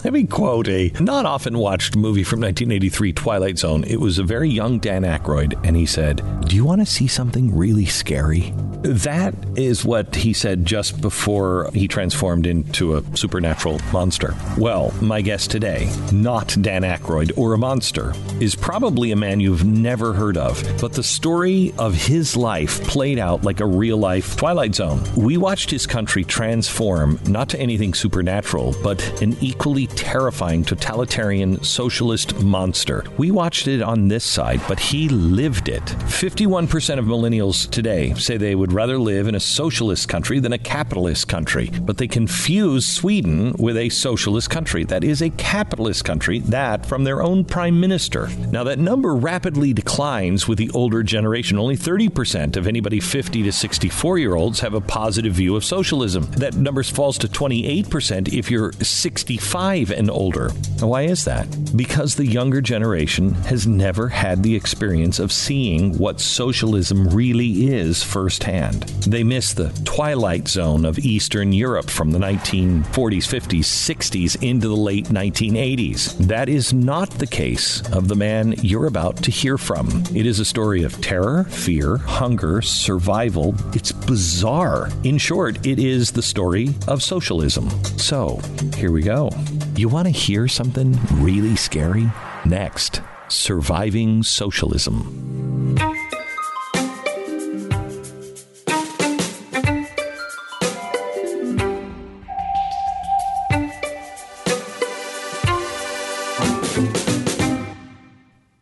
let me quote a not often watched movie from 1983, Twilight Zone. It was a very young Dan Aykroyd, and he said, Do you want to see something really scary? That is what he said just before he transformed into a supernatural monster. Well, my guest today, not Dan Aykroyd or a monster, is probably a man you've never heard of, but the story of his life played out like a real life Twilight Zone. We watched his country transform not to anything supernatural, but an equally terrifying totalitarian socialist monster. We watched it on this side, but he lived it. 51% of millennials today say they would rather live in a socialist country than a capitalist country, but they confuse Sweden with a socialist country. That is a capitalist country, that from their own prime minister. Now, that number rapidly declines with the older generation. Only 30% of anybody 50 to 64 year olds have a positive view of socialism. That number falls to 28% if you're 65 and older. Why is that? Because the younger generation has never had the experience of seeing what socialism really is firsthand. They miss the twilight zone of Eastern Europe from the 1940s, 50s, 60s into the late 1980s. That is not the case of the man you're about to hear from. It is a story of terror, fear, hunger, survival. It's bizarre. In short, it is the story of socialism. So, here we go. You want to hear something really scary? Next, surviving socialism.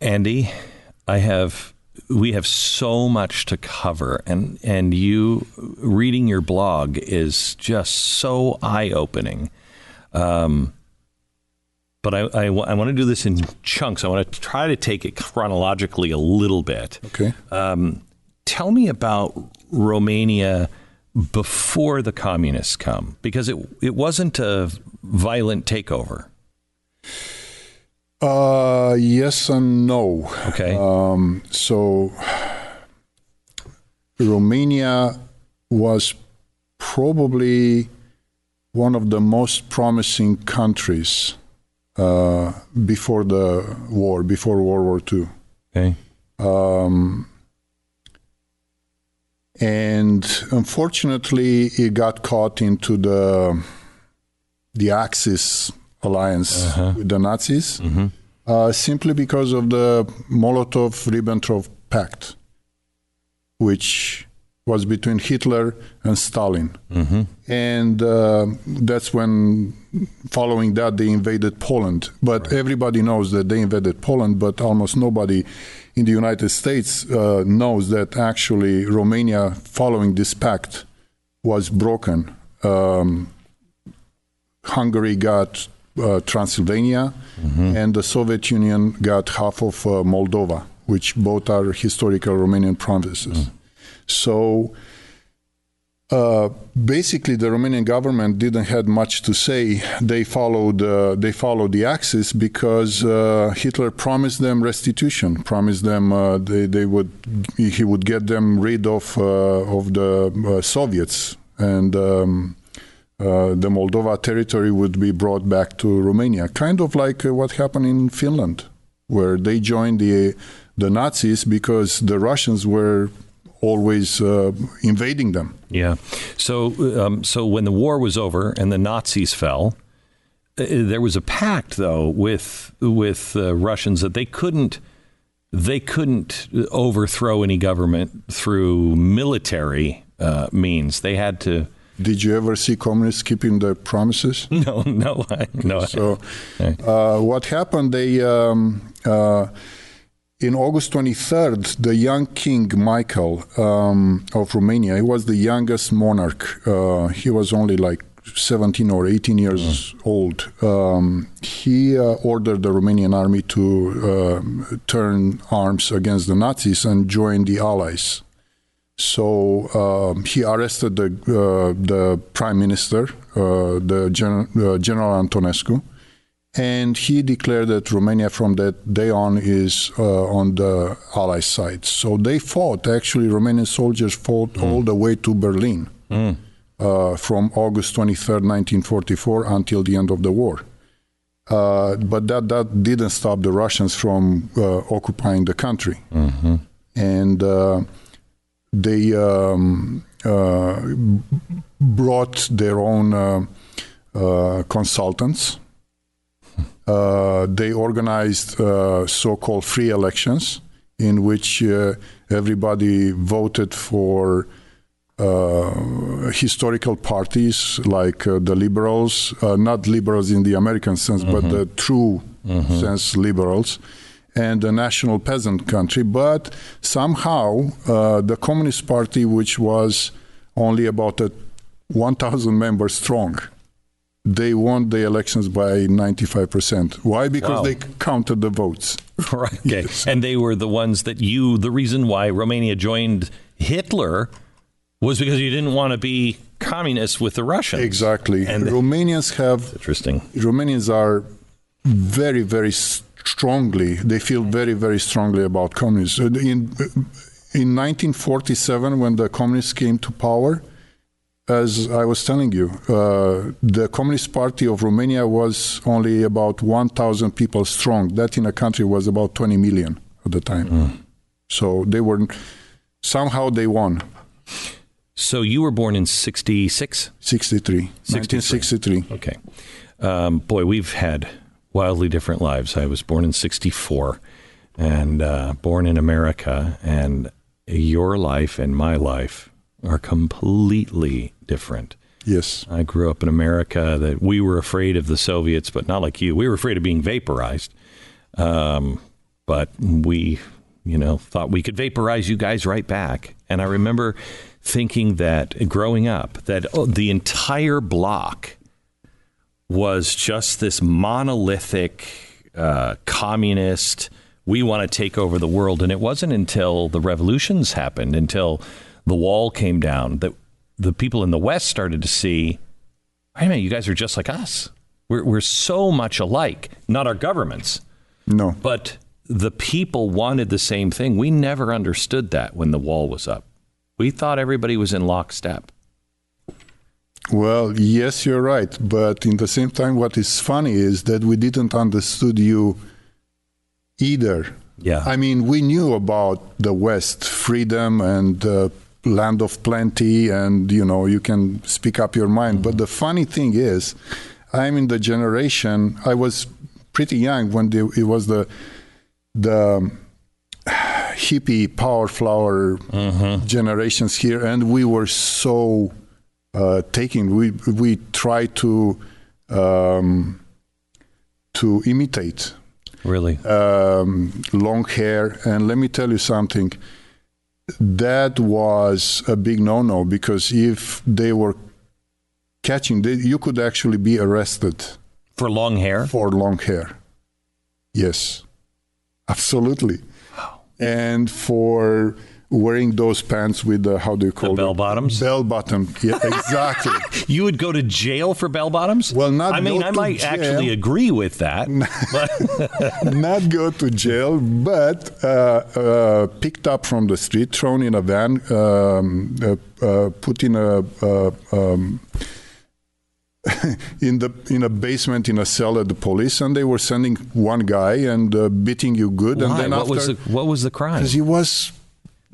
Andy, I have we have so much to cover and and you reading your blog is just so eye-opening. Um, but I, I, I want to do this in chunks. I want to try to take it chronologically a little bit. Okay. Um, tell me about Romania before the communists come, because it it wasn't a violent takeover. Uh, yes and no. Okay. Um, so Romania was probably one of the most promising countries uh, before the war, before World War II. Okay. Um, and unfortunately, it got caught into the the Axis alliance Uh-huh. with the Nazis, Mm-hmm. uh, simply because of the Molotov-Ribbentrop Pact, which was between Hitler and Stalin. Mm-hmm. And uh, that's when, following that, they invaded Poland. But everybody knows that they invaded Poland, but almost nobody in the United States uh, knows that actually Romania, following this pact, was broken. Um, Hungary got uh, Transylvania, and the Soviet Union got half of uh, Moldova, which both are historical Romanian provinces. So uh, basically, the Romanian government didn't had much to say. They followed uh, they followed the Axis because uh, Hitler promised them restitution, promised them uh, they they would he would get them rid of uh, of the uh, Soviets and. Um, the Moldova territory would be brought back to Romania, kind of like what happened in Finland, where they joined the the Nazis because the Russians were always uh, invading them. Yeah. So, um, so when the war was over and the Nazis fell, uh, there was a pact, though, with with uh, Russians that they couldn't they couldn't overthrow any government through military uh, means. They had to. Did you ever see communists keeping their promises? No, no, I- no. So, uh, what happened? They um, uh, in August 23rd, the young King Michael um, of Romania. He was the youngest monarch. Uh, he was only like 17 or 18 years old. Um, he uh, ordered the Romanian army to um, turn arms against the Nazis and join the Allies. So um, he arrested the uh, the prime minister, uh, the gen- uh, General Antonescu, and he declared that Romania from that day on is uh, on the Allied side. So they fought. Actually, Romanian soldiers fought all the way to Berlin uh, from August 23rd, 1944, until the end of the war. Uh, but that that didn't stop the Russians from uh, occupying the country, and uh, they um, uh, brought their own uh, uh, consultants. Uh, they organized uh, so-called free elections in which uh, everybody voted for uh, historical parties like uh, the liberals, uh, not liberals in the American sense, but the true sense liberals, and the national peasant country. But somehow, uh, the Communist Party, which was only about a 1,000 members strong, they won the elections by 95%. Why? Because Wow. they counted the votes. Right. Okay. And they were the ones that you, the reason why Romania joined Hitler was because you didn't want to be communist with the Russians. Exactly. And Romanians have interesting. Romanians are very, very strongly. They feel very, very strongly about communism. In in 1947, when the communists came to power, as I was telling you, uh, the Communist Party of Romania was only about 1,000 people strong. That in a country was about 20 million at the time. So they were somehow they won. So you were born in 66? 63, 1963. Okay. Um, boy, we've had wildly different lives. I was born in 64 and uh, born in America, and your life and my life are completely different. Yes. I grew up in America that we were afraid of the Soviets, but not like you. We were afraid of being vaporized. Um, but we, you know, thought we could vaporize you guys right back. And I remember thinking that growing up, that oh, the entire bloc was just this monolithic uh, communist. We want to take over the world, and it wasn't until the revolutions happened, until the wall came down, that the people in the West started to see. Wait a minute, you guys are just like us. We're we're so much alike. Not our governments, No. but the people wanted the same thing. We never understood that when the wall was up. We thought everybody was in lockstep. Well, yes, you're right. But in the same time, what is funny is that we didn't understood you either. Yeah. I mean, we knew about the West, freedom and uh, land of plenty, and you know, you can speak up your mind. But the funny thing is, I'm in the generation. I was pretty young when the, it was the the hippie power flower generations here, and we were so uh, taking. We we tried to um, to imitate Really? um, long hair. And let me tell you something. That was a big no-no because if they were catching, they, you could actually be arrested For long hair? for long hair. Yes, absolutely. And for wearing those pants with the how do you call bell it? bottoms? Bell bottom. Yeah, exactly. You would go to jail for bell bottoms? Well, not I mean, I might jail. actually agree with that. but not go to jail, but uh, uh, picked up from the street, thrown in a van, um, uh, uh, put in a uh, um, in the in a basement in a cell at the police, and they were sending one guy and uh, beating you good, and then What after was the what was the crime? because he was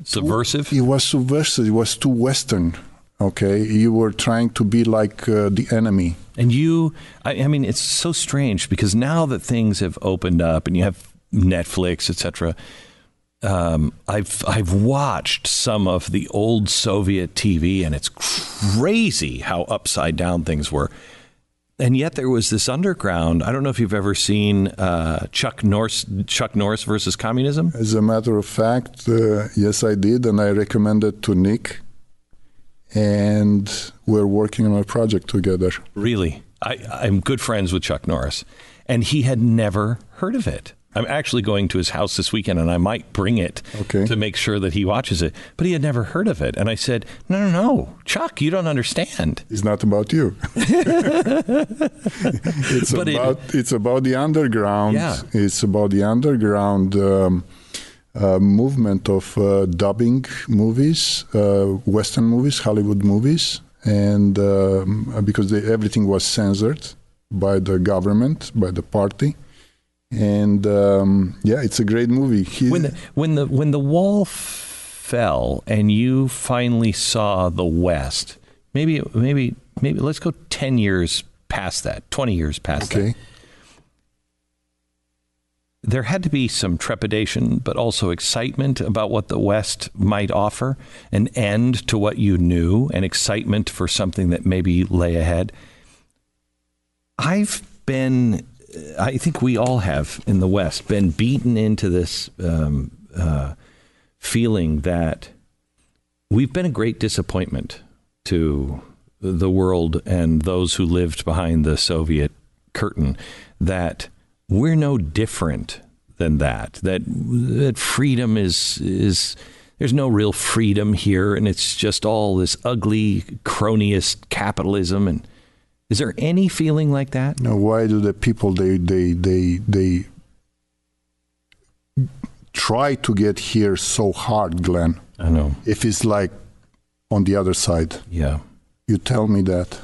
Subversive? It was subversive, It was too Western. Okay, you were trying to be like uh, the enemy. And you, I, I mean, it's so strange because now that things have opened up and you have Netflix, etc. Um, I've I've watched some of the old Soviet TV, and it's crazy how upside down things were. And yet there was this underground. I don't know if you've ever seen uh, Chuck Norris Chuck Norris versus communism. As a matter of fact, uh, yes, I did, and I recommended to Nick, and we're working on a project together. Really, I, I'm good friends with Chuck Norris, and he had never heard of it. I'm actually going to his house this weekend, and I might bring it Okay. to make sure that he watches it. But he had never heard of it, and I said, "No, no, no, Chuck, you don't understand." It's not about you. it's But it- about it's about the underground. Yeah. It's about the underground um, uh, movement of uh, dubbing movies, uh, Western movies, Hollywood movies, and um, because they, everything was censored by the government, by the party. And um, yeah, it's a great movie. He, when the when the when the wall f- fell and you finally saw the West, maybe maybe maybe let's go ten years past that, twenty years past okay. that there had to be some trepidation, but also excitement about what the West might offer, an end to what you knew, and excitement for something that maybe lay ahead. I've been, I think we all have in the West, been beaten into this um, uh, feeling that we've been a great disappointment to the world and those who lived behind the Soviet curtain, that we're no different than that. That that freedom is is there's no real freedom here, and it's just all this ugly cronyist capitalism. And is there any feeling like that? No. Why do the people they they they they try to get here so hard, Glenn? I know. If it's like on the other side. Yeah. You tell me that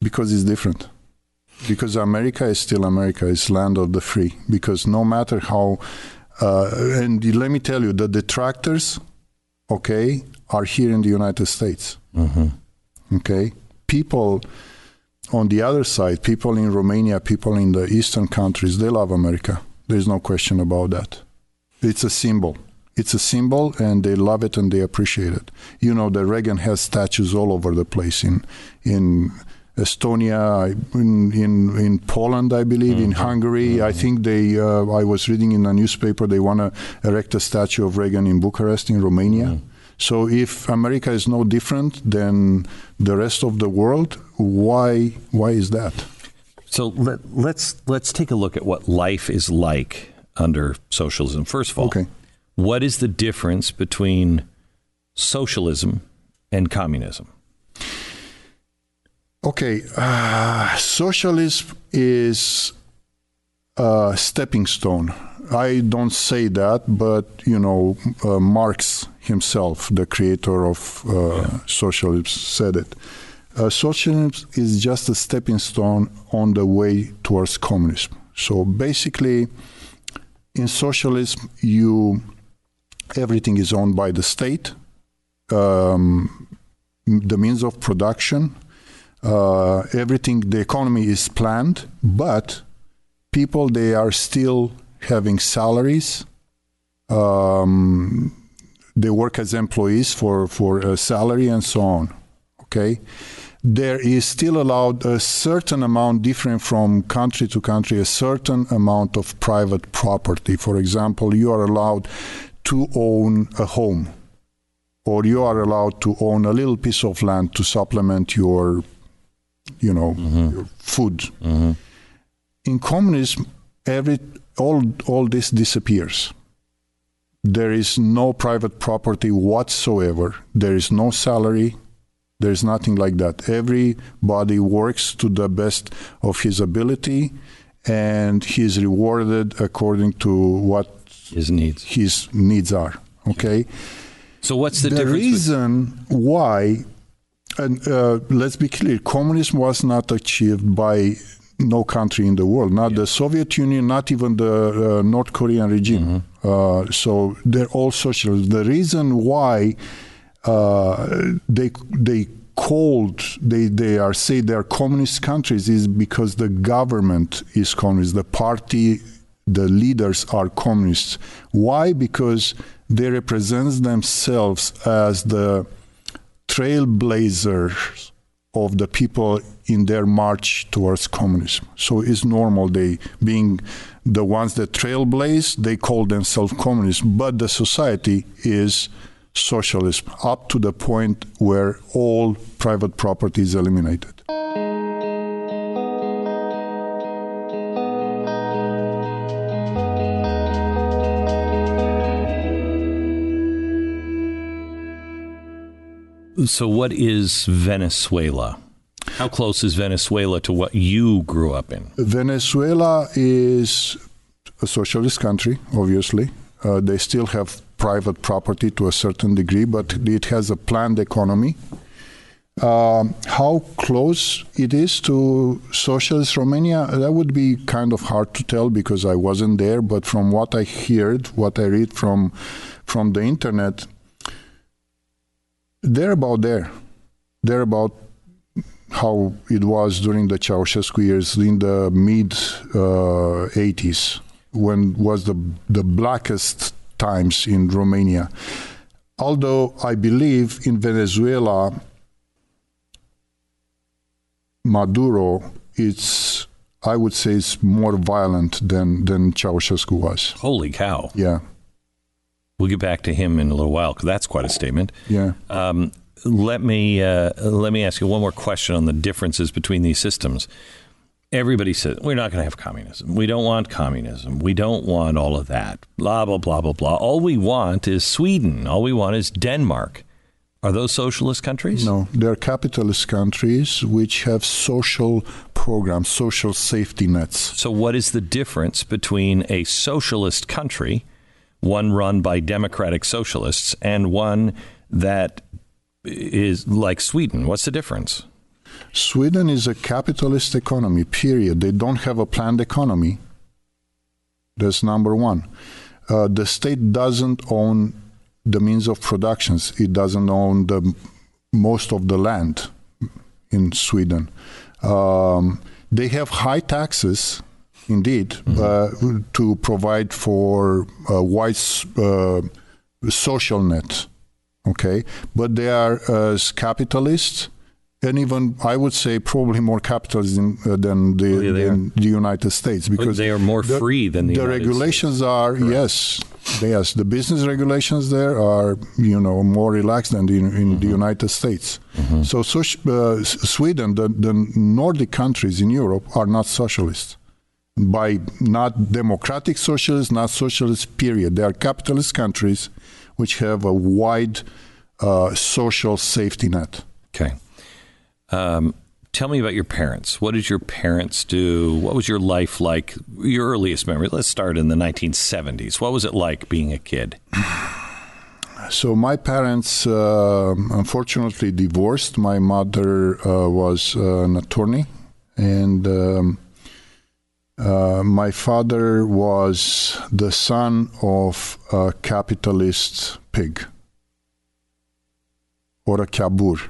because it's different because America is still America, it's land of the free. Because no matter how, uh, and let me tell you, the detractors, okay, are here in the United States. Mm-hmm. Okay, people on the other side, people in Romania, people in the eastern countries, they love America. There's no question about that. It's a symbol. It's a symbol, and they love it and they appreciate it. You know, the Reagan has statues all over the place in in Estonia, in, in, in Poland, I believe, mm-hmm. in Hungary. Mm-hmm. I think they. Uh, I was reading in a newspaper they want to erect a statue of Reagan in Bucharest, in Romania. Mm-hmm. So if America is no different than the rest of the world, why why is that? So let, let's let's take a look at what life is like under socialism. First of all, okay. what is the difference between socialism and communism? Okay, uh, socialism is a stepping stone. I don't say that, but you know, uh, Marx himself, the creator of uh, yeah. socialism, said it. Uh, socialism is just a stepping stone on the way towards communism. So basically, in socialism, you everything is owned by the state. Um, the means of production, uh, everything, the economy is planned, but people, they are still having salaries. Um, they work as employees for, for a salary and so on. Okay? There is still allowed a certain amount, different from country to country, a certain amount of private property. For example, you are allowed to own a home, or you are allowed to own a little piece of land to supplement your you know, mm-hmm. food. Mm-hmm. In communism, every all all this disappears. There is no private property whatsoever. There is no salary. There is nothing like that. Everybody works to the best of his ability, and he is rewarded according to what his needs his needs are. Okay. So what's the, the reason why and uh, let's be clear, communism was not achieved by no country in the world, not yeah. the Soviet Union, not even the uh, North Korean regime. Mm-hmm. Uh, so they're all socialists. The reason why uh, they they called they they are say they are communist countries is because the government is communist, the party, the leaders are communists. Why? Because they represent themselves as the trailblazers of the people in their march towards communism. So it's normal they being the ones that trailblaze, they call themselves communists, but the society is socialism up to the point where all private property is eliminated. So, what is Venezuela? How close is Venezuela to what you grew up in? Venezuela is a socialist country, obviously. Uh, they still have private property to a certain degree, but it has a planned economy. Um, how close it is to socialist Romania, that would be kind of hard to tell because I wasn't there. But from what I heard, what I read from from the internet, they're about there. They're about how it was during the Ceausescu years in the mid uh, 80s, when was the the blackest times in Romania. Although I believe in Venezuela Maduro, it's I would say it's more violent than than Ceausescu was. Holy cow! Yeah, we'll get back to him in a little while because that's quite a statement. Yeah. Um, let me uh, let me ask you one more question on the differences between these systems. Everybody says we're not going to have communism. We don't want communism. We don't want all of that. Blah blah blah blah blah. All we want is Sweden. All we want is Denmark. Are those socialist countries? No, they're capitalist countries which have social programs, social safety nets. So, what is the difference between a socialist country, one run by democratic socialists, and one that is like Sweden? What's the difference? Sweden is a capitalist economy, period. They don't have a planned economy. That's number one. Uh, the state doesn't own the means of productions. It doesn't own the most of the land in Sweden. Um, they have high taxes, indeed, mm-hmm. uh, to provide for a wide uh, social net. Okay, but they are as capitalists and even I would say probably more capitalism uh, than the, yeah, than the United States because they are more the, free than the, the United regulations States. are Correct. yes yes the business regulations there are you know more relaxed than in, in mm-hmm. the United States. Mm-hmm. So, so uh, Sweden, the, the Nordic countries in Europe are not socialist by not democratic socialists, not socialist. Period. They are capitalist countries which have a wide uh, social safety net. Okay. Um, tell me about your parents. What did your parents do? What was your life like? Your earliest memory. Let's start in the 1970s. What was it like being a kid? So my parents, uh, unfortunately, divorced. My mother uh, was uh, an attorney, and um, uh, my father was the son of a capitalist pig or a chiabur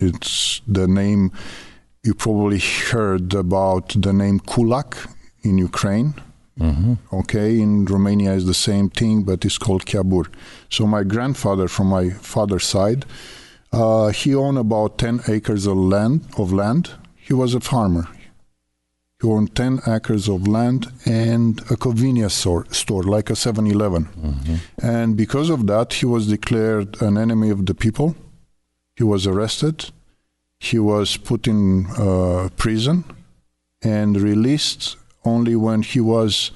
it's the name you probably heard about the name Kulak in Ukraine. Mm-hmm. Okay, in Romania is the same thing, but it's called Chiabur. So my grandfather, from my father's side, uh, he owned about ten acres of land. Of land, he was a farmer. He owned ten acres of land and a convenience store, store like a 7-Eleven. Mm-hmm. And because of that, he was declared an enemy of the people he was arrested. He was put in uh, prison and released only when he was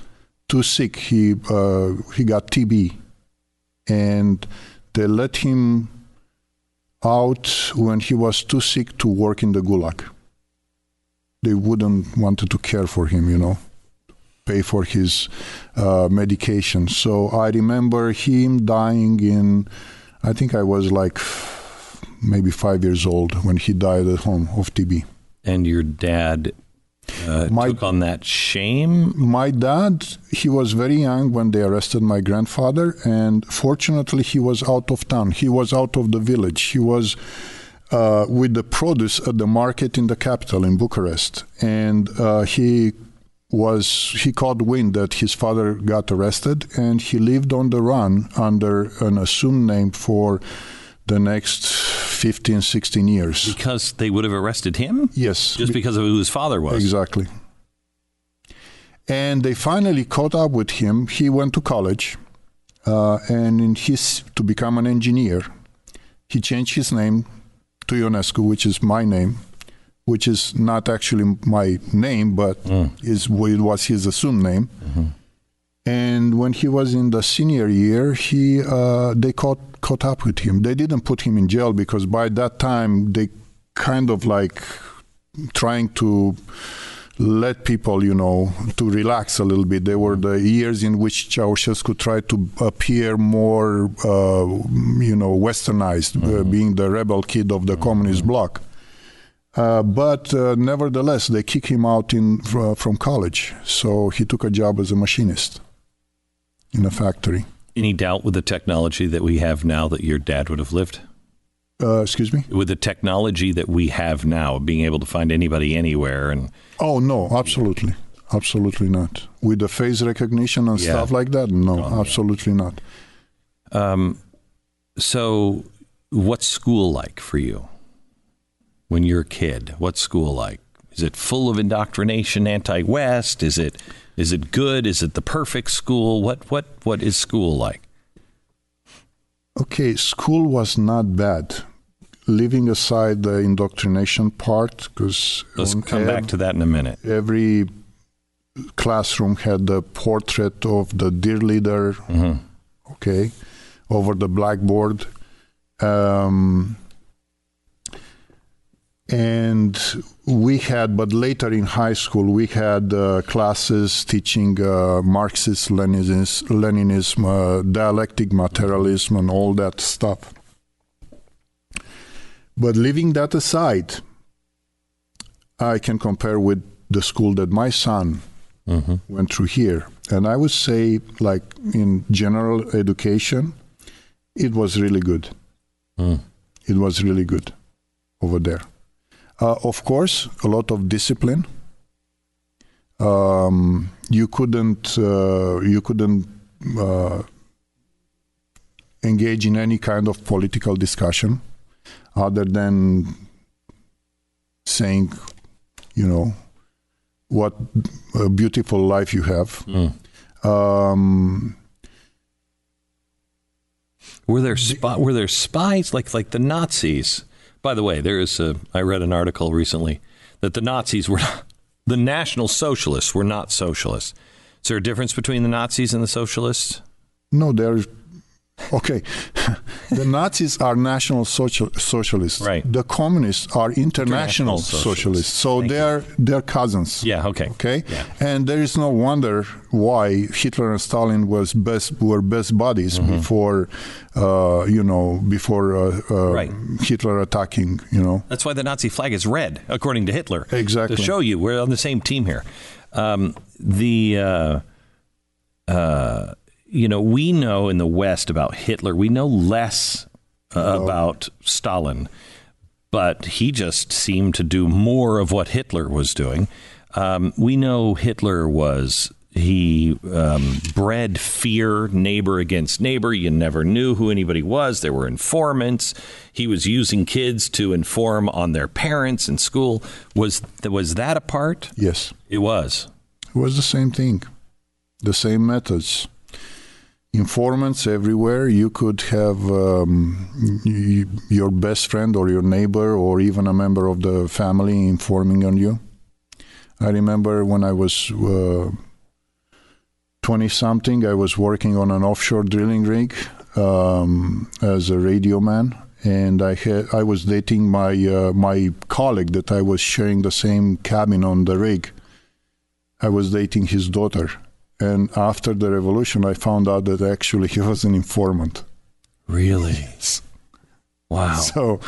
too sick. He uh, he got TB, and they let him out when he was too sick to work in the gulag. They wouldn't wanted to care for him, you know, pay for his uh, medication. So I remember him dying in, I think I was like maybe five years old when he died at home of TB. And your dad uh, my, took on that shame? My dad, he was very young when they arrested my grandfather, and fortunately, he was out of town. He was out of the village. He was uh, with the produce at the market in the capital in Bucharest, and uh, he was he caught wind that his father got arrested, and he lived on the run under an assumed name for the next 15, 16 years. Because they would have arrested him? Yes. Just because of who his father was? Exactly. And they finally caught up with him. He went to college, uh, and in his to become an engineer, he changed his name to Ionescu, which is my name, which is not actually my name, but mm. is it was his assumed name. Mm-hmm. And when he was in the senior year, he uh, they caught caught up with him. They didn't put him in jail because by that time they kind of like trying to let people, you know, to relax a little bit. They were the years in which Ceausescu tried to appear more, uh, you know, westernized, uh, being the rebel kid of the communist bloc. Uh, but uh, nevertheless, they kicked him out in fr- from college. So he took a job as a machinist in a factory. Any doubt with the technology that we have now that your dad would have lived? Uh, excuse me? With the technology that we have now, being able to find anybody anywhere and Oh, no, absolutely. Absolutely not. With the face recognition and Yeah. stuff like that? No, Oh, yeah. absolutely not. Um, so, what's school like for you when you're a kid? What's school like? Is it full of indoctrination, anti-West? Is it is it good? Is it the perfect school? What what what is school like? Okay, school was not bad. Leaving aside the indoctrination part, because Let's come back to that in a minute. every classroom had the portrait of the dear leader, Mhm. okay, over the blackboard. Um, and we had, but later in high school, we had uh, classes teaching uh, Marxist Leninism, Leninism uh, dialectic materialism, and all that stuff. But leaving that aside, I can compare with the school that my son hmm went through here. And I would say, like in general education, it was really good. Mm. It was really good over there. Uh, of course, a lot of discipline. Um, you couldn't uh, you couldn't uh, engage in any kind of political discussion other than saying, you know, what a beautiful life you have. Mm. Um, Were there spy, were there spies like like the Nazis? By the way, there is a I read an article recently that the Nazis were the National Socialists were not socialists. Is there a difference between the Nazis and the socialists? no, there's okay. the Nazis are national social, socialists. Right. The communists are international, International socialists. socialists. So Thank they're they're cousins. Yeah, okay. Okay. Yeah. And there is no wonder why Hitler and Stalin was best were best buddies before, uh, you know, before uh, uh, Right. Hitler attacking. You know. That's why the Nazi flag is red, according to Hitler. Exactly. To show you we're on the same team here. Um, the, uh, uh, you know, we know in the West about Hitler. We know less uh, about Stalin, but he just seemed to do more of what Hitler was doing. Um, we know Hitler was. He um, bred fear, neighbor against neighbor. You never knew who anybody was. There were informants. He was using kids to inform on their parents in school. Was was that a part? Yes. It was. It was the same thing, the same methods. Informants everywhere. You could have um, your best friend or your neighbor or even a member of the family informing on you. I remember when I was uh, 20 something, I was working on an offshore drilling rig um, as a radio man. And I had I was dating my uh, my colleague that I was sharing the same cabin on the rig. I was dating his daughter. And after the revolution, I found out that actually he was an informant. Really? Wow. So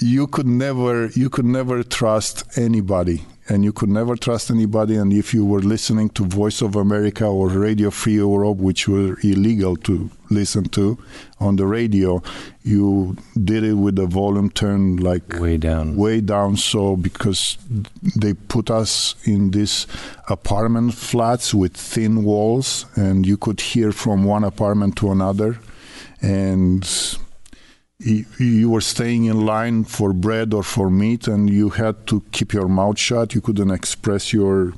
you could never you could never trust anybody, and you could never trust anybody. And if you were listening to Voice of America or Radio Free Europe, which were illegal to listen to on the radio, you did it with the volume turned like Way down. way down so because they put us in these apartment flats with thin walls and you could hear from one apartment to another and you were staying in line for bread or for meat and you had to keep your mouth shut you couldn't express your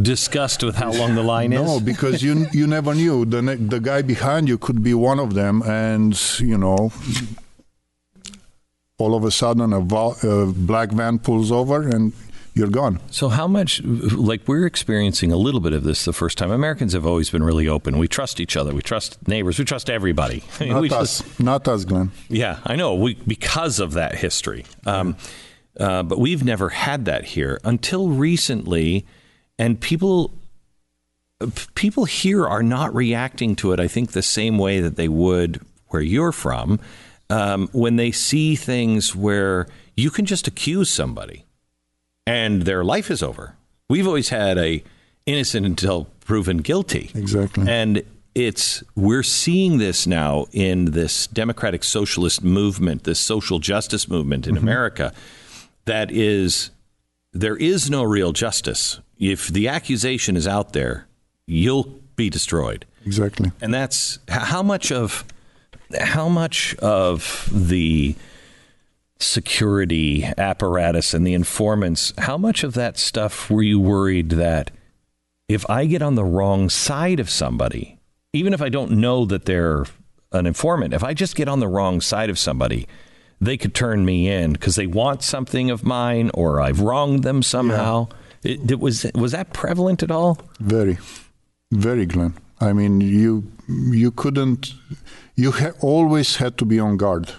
Disgust with how long the line is. no because you you never knew the ne- the guy behind you could be one of them and you know all of a sudden a, vo- a black van pulls over and you're gone So, how much, like, we're experiencing a little bit of this the first time. Americans have always been really open. We trust each other. We trust neighbors. We trust everybody. I mean, not we us just- not us glenn yeah, I know. We, because of that history. Um, Uh, but we've never had that here until recently, and people people here are not reacting to it. I think the same way that they would where you're from um, when they see things where you can just accuse somebody and their life is over. We've always had a innocent until proven guilty. Exactly. And it's we're seeing this now in this democratic socialist movement, this social justice movement in mm-hmm. America that is there is no real justice. If the accusation is out there, you'll be destroyed. Exactly. And that's how much of how much of the security apparatus and the informants, how much of that stuff were you worried that if I get on the wrong side of somebody, even if I don't know that they're an informant, if I just get on the wrong side of somebody, they could turn me in because they want something of mine or I've wronged them somehow. Yeah. It, it, was was that prevalent at all? Very, very, Glenn. I mean, you you couldn't. You ha- always had to be on guard.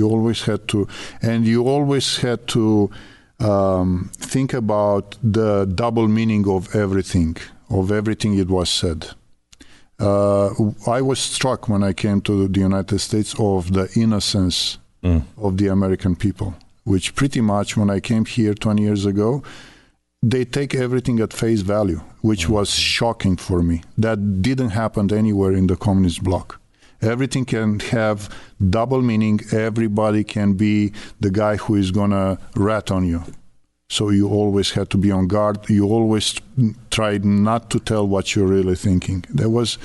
You always had to, and you always had to um, think about the double meaning of everything, of everything it was said. Uh, I was struck when I came to the United States of the innocence mm. of the American people, which pretty much when I came here 20 years ago, they take everything at face value, which mm. was shocking for me. That didn't happen anywhere in the communist bloc. Everything can have double meaning. Everybody can be the guy who is going to rat on you. So you always had to be on guard. You always tried not to tell what you're really thinking. There was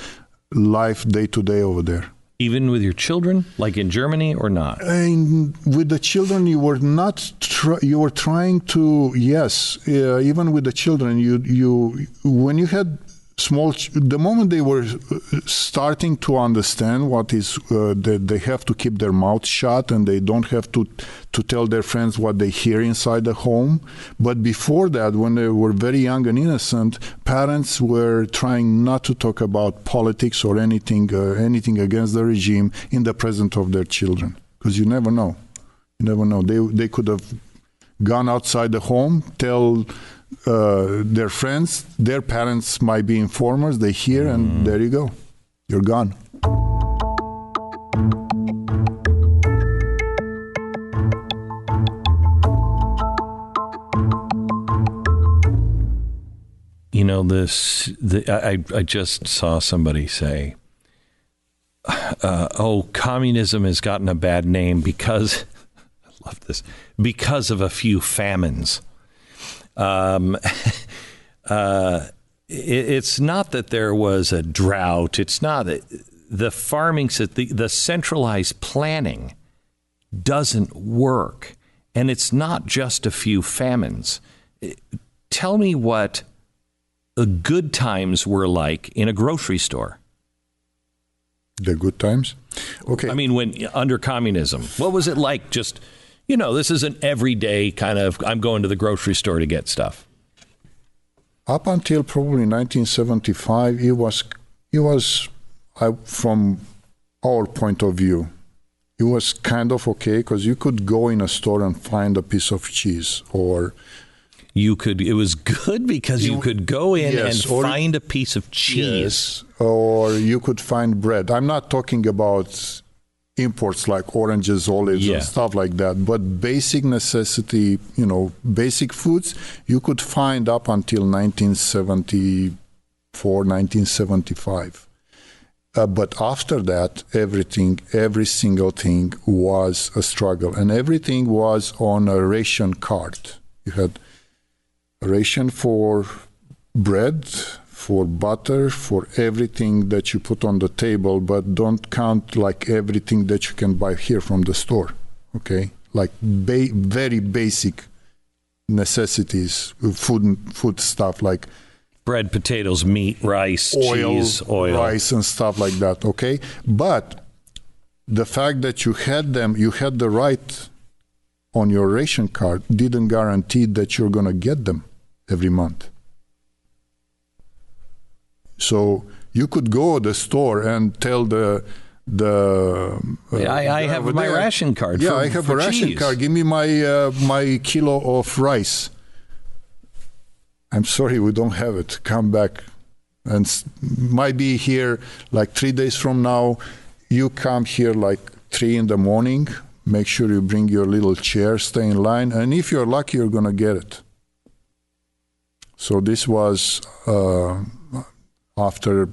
life day to day over there. Even with your children, like in Germany, or not? And with the children, you were not. Tr- you were trying to. Yes, uh, even with the children, you you when you had small the moment they were uh, starting to understand what is uh, that they have to keep their mouth shut and they don't have to to tell their friends what they hear inside the home. But before that when they were very young and innocent parents were trying not to talk about politics or anything uh, anything against the regime in the presence of their children. Because you never know. You never know. They they could have gone outside the home tell uh, their friends, their parents might be informers. They hear, and mm. there you go. You're gone. You know this. The, I I just saw somebody say, uh, "Oh, communism has gotten a bad name because." I love this because of a few famines. Um, uh, it, it's not that there was a drought. It's not that the farming, the, the centralized planning doesn't work. And it's not just a few famines. Tell me what the good times were like in a grocery store. The good times? Okay. I mean, when under communism, what was it like just you know, this is an everyday kind of, I'm going to the grocery store to get stuff. Up until probably 1975, it was, it was I, from our point of view, it was kind of okay because you could go in a store and find a piece of cheese or you could it was good because you, you could go in yes, and find a piece of cheese yes, or you could find bread i'm not talking about imports like oranges, olives, yeah. and stuff like that. But basic necessity, you know, basic foods, you could find up until 1974, 1975. Uh, but after that, everything, every single thing was a struggle, and everything was on a ration card. You had a ration for bread, for butter, for everything that you put on the table, but don't count like everything that you can buy here from the store. Okay, like ba- very basic necessities, food food stuff like bread, potatoes, meat, rice, oil, cheese, oil, rice, and stuff like that. Okay, but the fact that you had them, you had the right on your ration card, didn't guarantee that you're going to get them every month. So you could go to the store and tell the the. Uh, I, I have my ration card. Yeah, for, I have a ration cheese. card. Give me my uh, my kilo of rice. I'm sorry, we don't have it. Come back, and might be here like three days from now. You come here like three in the morning. Make sure you bring your little chair, stay in line, and if you're lucky, you're gonna get it. So this was uh, after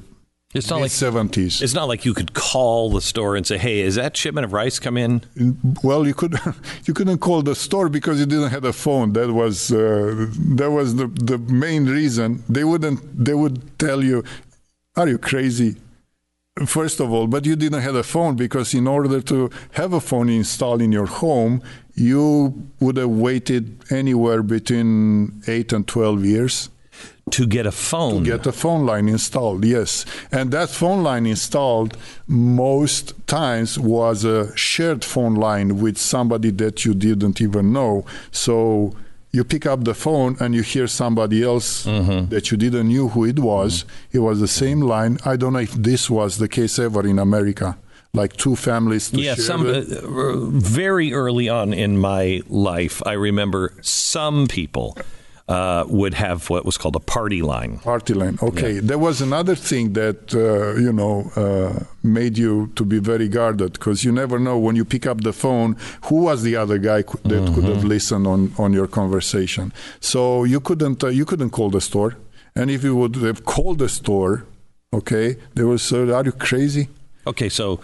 it's not like 70s. It's not like you could call the store and say, "Hey, is that shipment of rice come in?" Well, you could you couldn't call the store because you didn't have a phone. That was uh, that was the the main reason. They wouldn't they would tell you, "Are you crazy?" First of all, but you didn't have a phone because in order to have a phone installed in your home, you would have waited anywhere between 8 and 12 years to get a phone. To get a phone line installed, yes. And that phone line installed most times was a shared phone line with somebody that you didn't even know. So you pick up the phone and you hear somebody else mm-hmm. that you didn't knew who it was. Mm-hmm. It was the same line. I don't know if this was the case ever in America. Like two families. yeah, some uh, very early on in my life, I remember some people uh, would have what was called a party line. Party line. Okay, yeah. there was another thing that uh, you know uh, made you to be very guarded because you never know when you pick up the phone who was the other guy that mm-hmm. could have listened on on your conversation. So you couldn't uh, you couldn't call the store, and if you would have called the store, okay, they would say, "Are you crazy?" Okay, so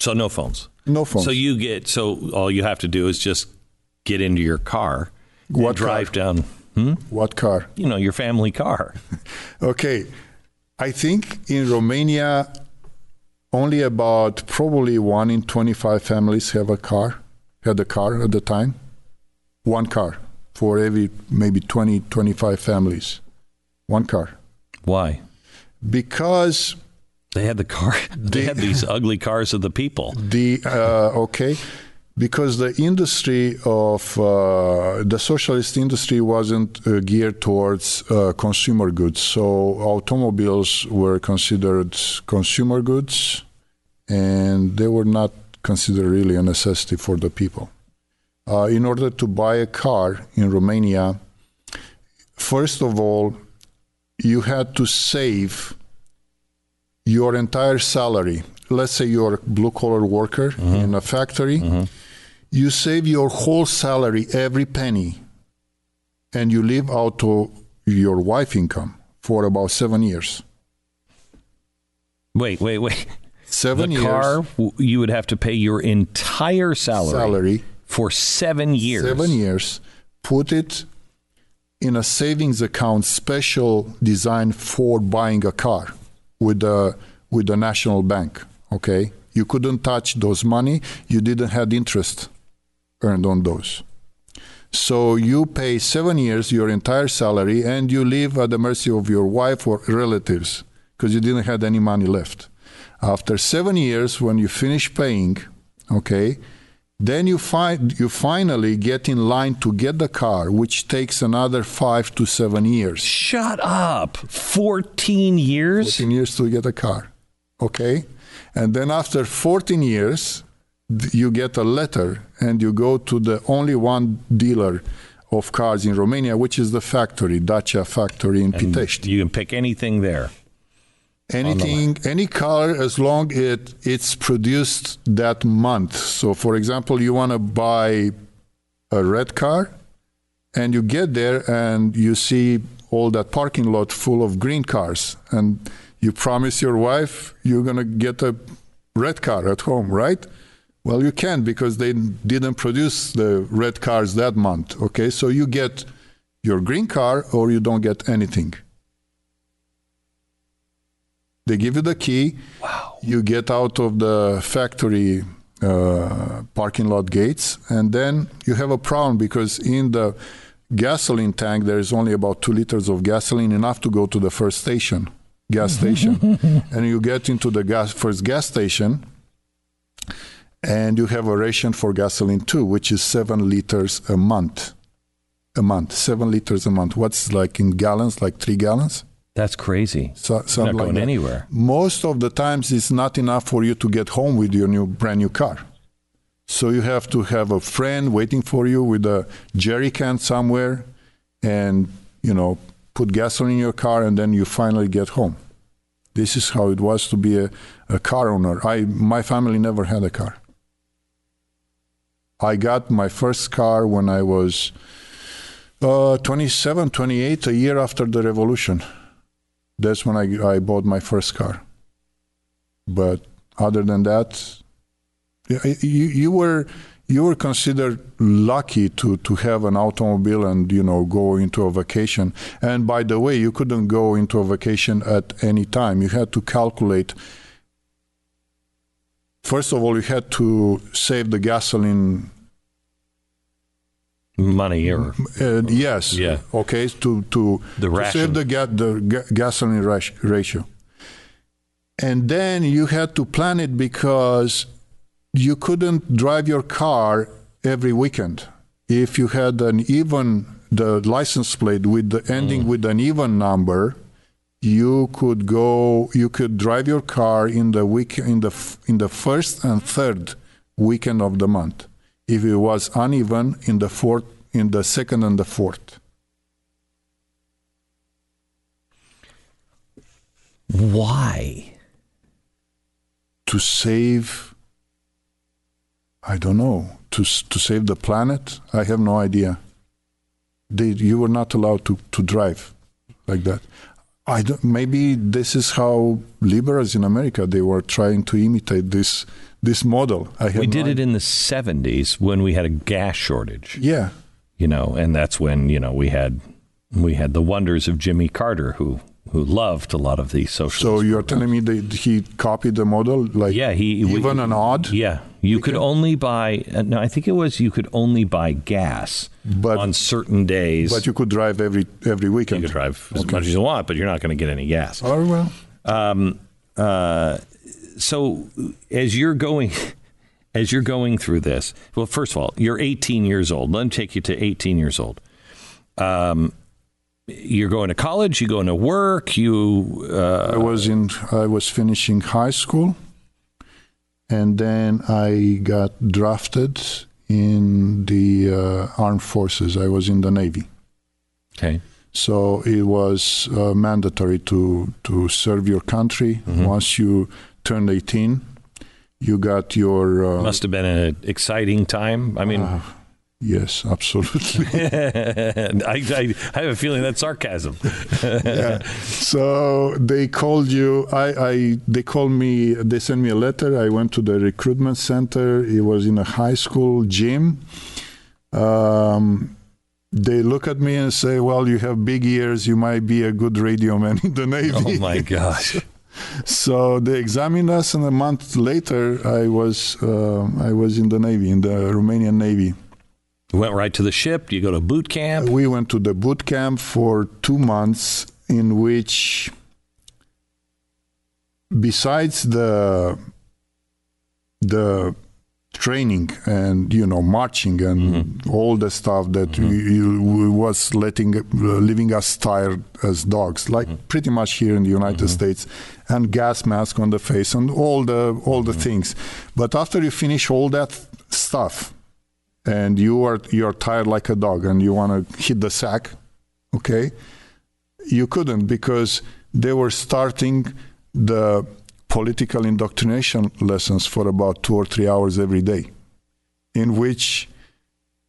so no phones. No phones. So you get so all you have to do is just get into your car. What drive car? down Hmm? What car? You know, your family car. okay. I think in Romania, only about probably one in 25 families have a car, had a car at the time. One car for every maybe 20, 25 families. One car. Why? Because they had the car. They the, had these ugly cars of the people. The uh, okay, because the industry of uh, the socialist industry wasn't uh, geared towards uh, consumer goods. So automobiles were considered consumer goods, and they were not considered really a necessity for the people. Uh, in order to buy a car in Romania, first of all, you had to save your entire salary. Let's say you're a blue collar worker mm-hmm. in a factory. Mm-hmm you save your whole salary, every penny, and you live out of your wife income for about seven years. Wait, wait, wait. Seven the years. car, you would have to pay your entire salary, salary for seven years. Seven years. Put it in a savings account special designed for buying a car with the with the national bank. Okay, you couldn't touch those money. You didn't have interest earned on those. So you pay seven years your entire salary and you live at the mercy of your wife or relatives because you didn't have any money left. After seven years, when you finish paying, okay, then you find you finally get in line to get the car, which takes another five to seven years. Shut up! Fourteen years. Fourteen years to get a car, okay, and then after fourteen years, you get a letter and you go to the only one dealer of cars in Romania, which is the factory, Dacia factory in and Pitești. You can pick anything there. Anything, any car, as long it it's produced that month. So, for example, you want to buy a red car, and you get there and you see all that parking lot full of green cars, and you promise your wife you're gonna get a red car at home, right? Well, you can because they didn't produce the red cars that month. Okay, so you get your green car or you don't get anything. They give you the key. Wow. You get out of the factory uh, parking lot gates, and then you have a problem because in the gasoline tank there is only about two liters of gasoline, enough to go to the first station, gas station, and you get into the gas first gas station and you have a ration for gasoline too, which is seven liters a month. A month, seven liters a month. What's like in gallons? Like three gallons? That's crazy. So, not like going that. anywhere. Most of the times, it's not enough for you to get home with your new brand new car. So you have to have a friend waiting for you with a jerry can somewhere, and you know, put gasoline in your car, and then you finally get home. This is how it was to be a, a car owner. I my family never had a car. I got my first car when I was uh, 27, 28, a year after the revolution. That's when I, I bought my first car. But other than that, you, you were you were considered lucky to, to have an automobile and you know go into a vacation. And by the way, you couldn't go into a vacation at any time. You had to calculate. First of all, you had to save the gasoline Money or uh, yes. Yeah. Okay. To to, The to save the ga- the ga- gasoline ratio, and then you had to plan it because you couldn't drive your car every weekend. If you had an even the license plate with the ending with an even number, you could go. You could drive your car in the week in the in the first and third weekend of the month. If it was uneven in the fourth, in the second and the fourth. why? to save i don't know to to save the planet i have no idea they, you were not allowed to to drive like that i don't, maybe this is how liberals in america they were trying to imitate this this model. We no did it in the 70s when we had a gas shortage, yeah. You know, and that's when, you know, we had we had the wonders of Jimmy Carter who who loved a lot of these social. so you're telling me that he copied the model like Yeah, he we- even an odd Yeah, you could only buy. Uh, no, I think it was you could only buy gas But- on certain days. but you could drive every every weekend. you could drive as Okay. much as you want, but you're not going to get any gas. oh well Um, uh, so as you're going, as you're going through this, well, first of all, you're 18 years old. Let me take you to 18 years old. Um, you're going to college. you're going to work. You uh, I was in I was finishing high school and then I got drafted in the uh, armed forces. I was in the navy. okay. So it was uh, mandatory to to serve your country once you turned 18. You got your uh, Must have been an exciting time. I mean, uh, yes, absolutely. I, I, have a feeling that's sarcasm. yeah. So they called you. I, I they called me. They sent me a letter. I went to the recruitment center. It was in a high school gym. Um, they look at me and say, "Well, you have big ears. You might be a good radio man in the navy." Oh my gosh. So they examined us, and a month later, I was uh, I was in the navy, in the Romanian navy. Went right to the ship. You go to boot camp. We went to the boot camp for two months, in which, besides the the training and you know marching and mm-hmm. all the stuff that mm-hmm. you, you was letting uh, leaving us tired as dogs, like mm-hmm. pretty much here in the United States, and gas mask on the face and all the all the things. But after you finish all that stuff, and you are you're tired like a dog and you want to hit the sack okay you couldn't because they were starting the political indoctrination lessons for about two or three hours every day in which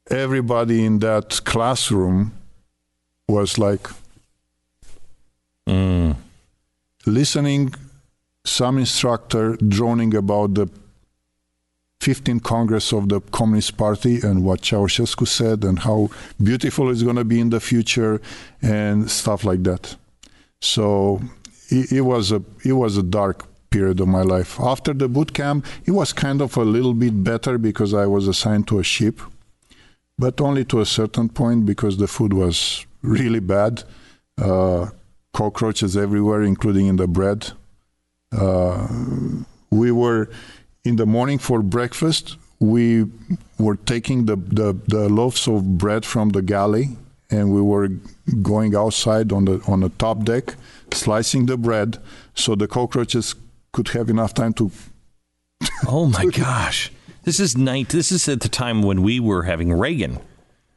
everybody in that classroom was like Mm. listening some instructor droning about the 15th Congress of the Communist Party and what Ceausescu said and how beautiful it's going to be in the future and stuff like that. So it, it was a it was a dark period of my life. After the boot camp, it was kind of a little bit better because I was assigned to a ship, but only to a certain point because the food was really bad. Uh, cockroaches everywhere, including in the bread. Uh, we were in the morning for breakfast. We were taking the, the, the loaves of bread from the galley and we were going outside on the on the top deck, slicing the bread so the cockroaches could have enough time to. oh my gosh! This is night. This is at the time when we were having Reagan.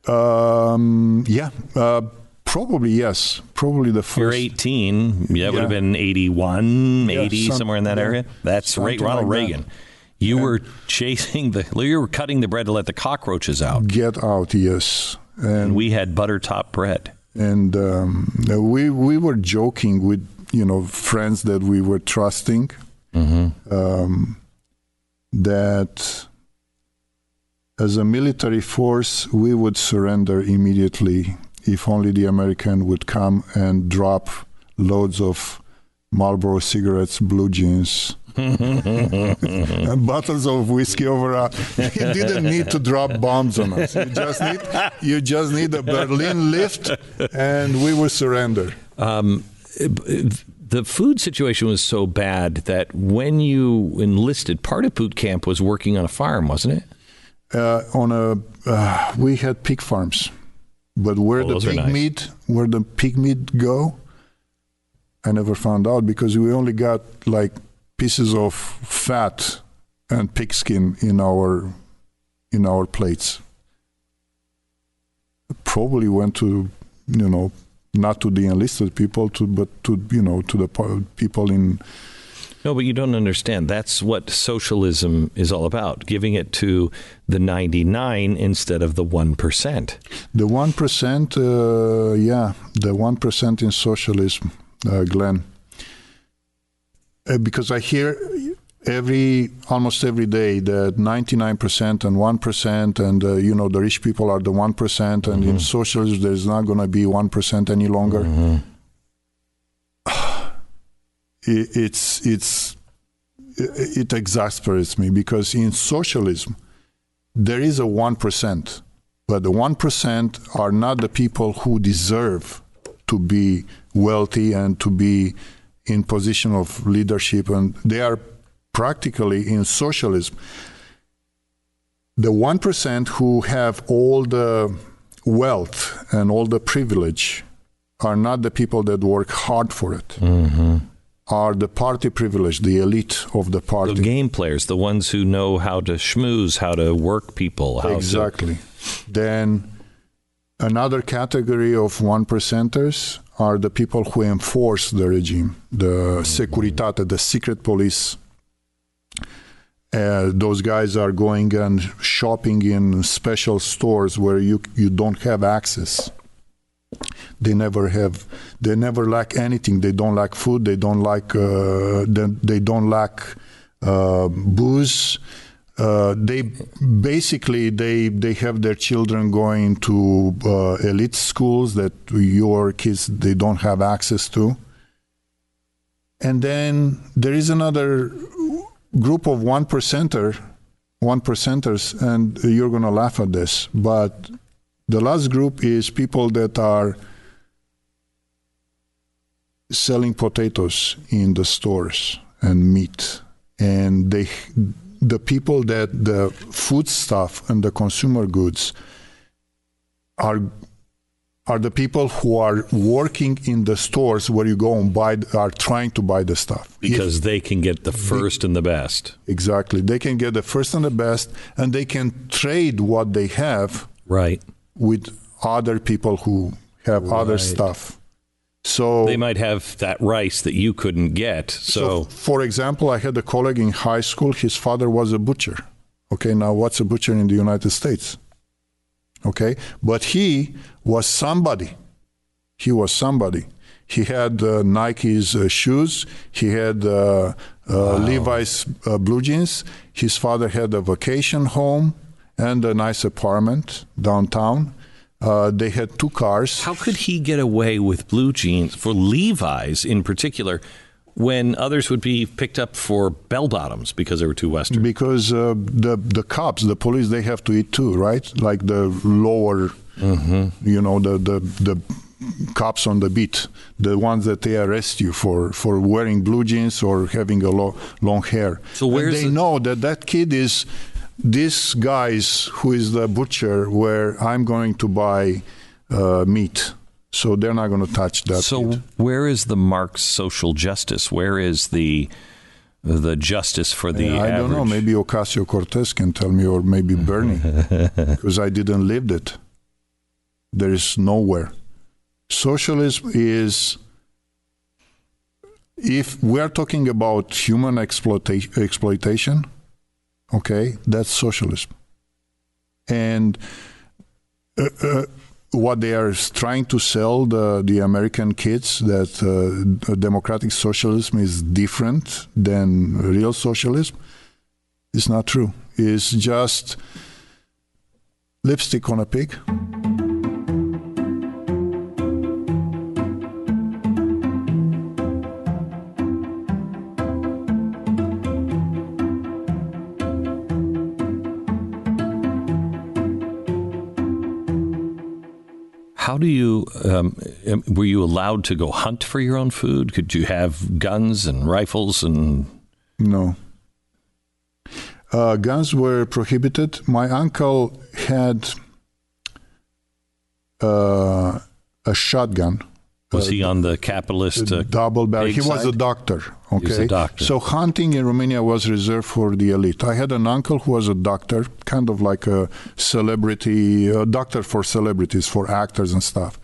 Um, yeah, uh, probably yes. Probably the 1st You're 18. Yeah, it would have been 81, Yeah, 80, some- somewhere in that yeah, area. That's right, something Ronald like that. You were chasing the. You were cutting the bread to let the cockroaches out, Get out, yes. and And we had butter top bread. and um, we we were joking with you know friends that we were trusting um, that as a military force we would surrender immediately if only the American would come and drop loads of Marlboro cigarettes, blue jeans. and bottles of whiskey over us. You didn't need to drop bombs on us. You just need you just need a Berlin lift, and we will surrender. Um, the food situation was so bad that when you enlisted, part of boot camp was working on a farm, wasn't it? Uh, on a uh, we had pig farms, but where Oh, the pig nice. meat where the pig meat go, I never found out because we only got like pieces of fat and pig skin in our in our plates. Probably went to you know not to the enlisted people to but to you know to the people in No, but you don't understand. That's what socialism is all about giving it to the 99 instead of the 1%. The one percent, uh, yeah, the one percent in socialism, uh, Glenn. Uh, because I hear every almost every day that ninety nine percent and one percent, and uh, you know the rich people are the one percent, and in socialism there's not going to be one percent any longer. It, it's it's it, it exasperates me because in socialism there is a one percent but the 1% are not the people who deserve to be wealthy and to be in position of leadership and they are practically in socialism. The 1% who have all the wealth and all the privilege are not the people that work hard for it. Mm-hmm. Are the party privilege the elite of the party. The game players, the ones who know how to schmooze, how to work people, how Exactly. Then another category of one percenters are the people who enforce the regime, the Securitate, the secret police. Uh, those guys are going and shopping in special stores where you you don't have access. They never have. They never lack anything. They don't lack food. They don't like. Uh, they, they don't lack uh, booze. Uh, they basically they they have their children going to uh, elite schools that your kids they don't have access to. And then there is another group of one percenter, one percenters, and you're to laugh at this, but the last group is people that are selling potatoes in the stores and meat, and they the people that the food stuff and the consumer goods are are the people who are working in the stores where you go and buy are trying to buy the stuff because they can get the first and the best. exactly they can get the first and the best and they can trade what they have Right. with other people who have other stuff so They might have that rice that you couldn't get. So, for example, I had a colleague in high school. His father was a butcher. Okay, now what's a butcher in the United States? Okay, but he was somebody. He was somebody. He had uh, Nike's uh, shoes. He had uh, uh, Levi's uh, blue jeans. His father had a vacation home and a nice apartment downtown. Uh, they had two cars. how could he get away with blue jeans for Levi's in particular when others would be picked up for bell bottoms because they were too Western? because uh, the the cops, the police, they have to eat too, right? Like the lower, you know, the the the cops on the beat, the ones that they arrest you for for wearing blue jeans or having a lo- long hair. So And they the- know that that kid is this guy's who is the butcher where I'm going to buy uh, meat. So they're not going to touch that. So meat. where is the Marx social justice? Where is the the justice for the? Yeah, I don't know. Maybe Ocasio Cortez can tell me, or maybe Bernie, because I didn't live it. There is nowhere. Socialism is, if we are talking about human exploita- exploitation, okay, that's socialism. And uh, uh, what they are trying to sell the, the American kids that uh, democratic socialism is different than real socialism is not true. It's just lipstick on a pig. Do you? Um, were you allowed to go hunt for your own food? Could you have guns and rifles and? No. Uh, guns were prohibited. My uncle had uh, a shotgun. Was Uh, he on the capitalist? Uh, double barrel. He was a doctor. Okay, was a doctor. So hunting in Romania was reserved for the elite. I had an uncle who was a doctor, kind of like a celebrity, a doctor for celebrities, for actors and stuff.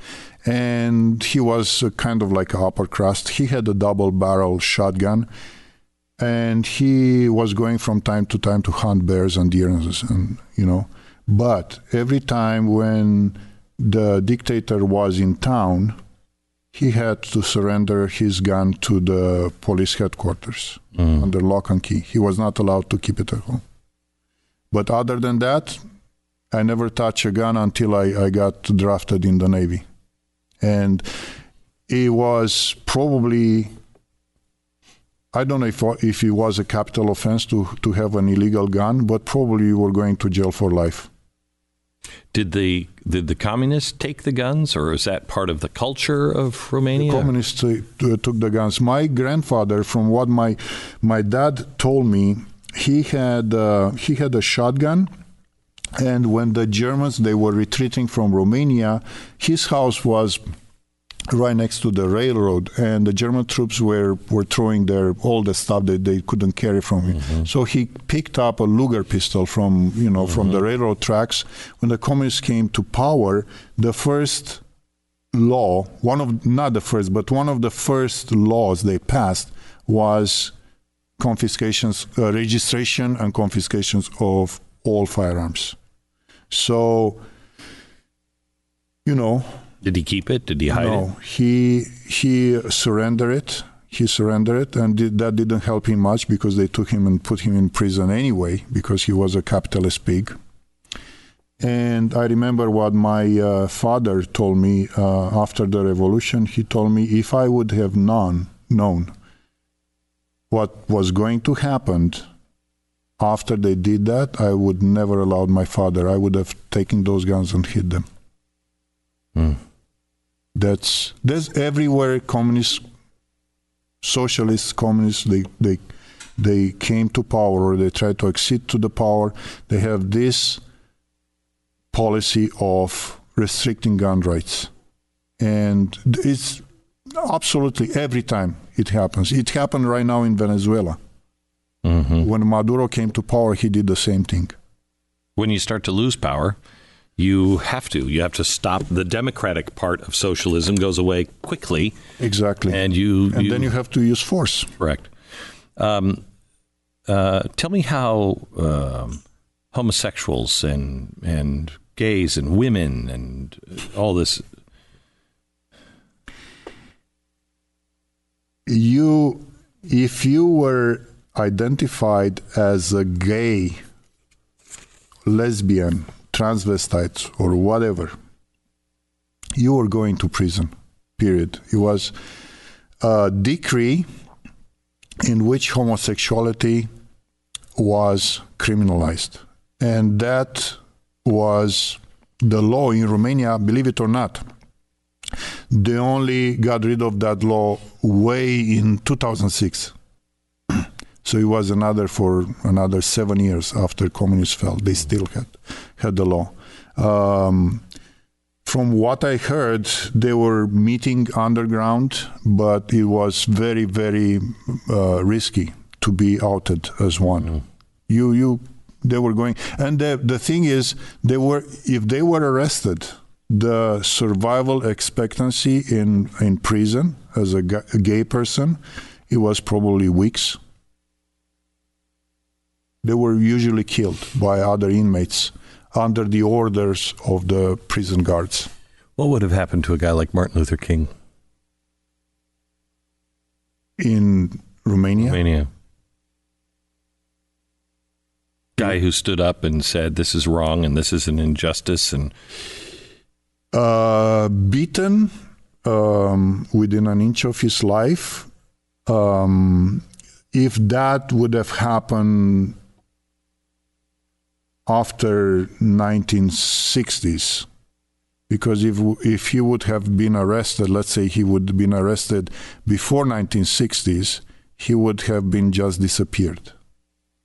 And he was uh, kind of like a upper crust. He had a double barrel shotgun, and he was going from time to time to hunt bears and deer, and you know. But every time when the dictator was in town, he had to surrender his gun to the police headquarters Mm. under lock and key. He was not allowed to keep it at home. But other than that, I never touched a gun until I, I got drafted in the Navy. And it was probably, I don't know if, if it was a capital offense to, to have an illegal gun, but probably you were going to jail for life. Did the did the communists take the guns, or is that part of the culture of Romania? The communists uh, took the guns. My grandfather, from what my my dad told me, he had uh, he had a shotgun, and when the Germans they were retreating from Romania, his house was right next to the railroad, and the German troops were were throwing their all the stuff that they couldn't carry from him. So he picked up a Luger pistol from you know from the railroad tracks. When the communists came to power, the first law, one of not the first, but one of the first laws they passed was confiscations, uh, registration and confiscations of all firearms. So, you know, Did he keep it? Did he hide no, it? he he surrendered it. He surrendered it, and did, that didn't help him much because they took him and put him in prison anyway because he was a capitalist pig. And I remember what my uh, father told me uh, after the revolution. He told me if I would have known known what was going to happen after they did that, I would never allowed my father. I would have taken those guns and hid them. Hmm. That's there's everywhere communists, socialists, communists. They they they came to power or they tried to accede to the power. They have this policy of restricting gun rights, and it's absolutely every time it happens. It happened right now in Venezuela. hmm When Maduro came to power, he did the same thing. When you start to lose power, you have to. You have to stop. The democratic part of socialism goes away quickly, Exactly. and you. and then you have to use force. correct. Um, uh, tell me how um, homosexuals and and gays and women and all this. you if you were identified as a gay lesbian transvestite or whatever you were going to prison period. It was a decree in which homosexuality was criminalized. And that was the law in romania believe it or not. They only got rid of that law way in 2006 so it was another for another seven years after communists fell they still had had the law um, from what I heard, they were meeting underground, but it was very, very uh, risky to be outed as one. Mm. You, you, they were going, and the the thing is, they were if they were arrested, the survival expectancy in in prison as a, a gay person, it was probably weeks. They were usually killed by other inmates under the orders of the prison guards. What would have happened to a guy like Martin Luther King? In Romania? Romania. Guy who stood up and said, This is wrong and this is an injustice and. Uh, beaten um, within an inch of his life. Um, if that would have happened after 1960s because if if he would have been arrested let's say he would have been arrested before 1960s he would have been just disappeared.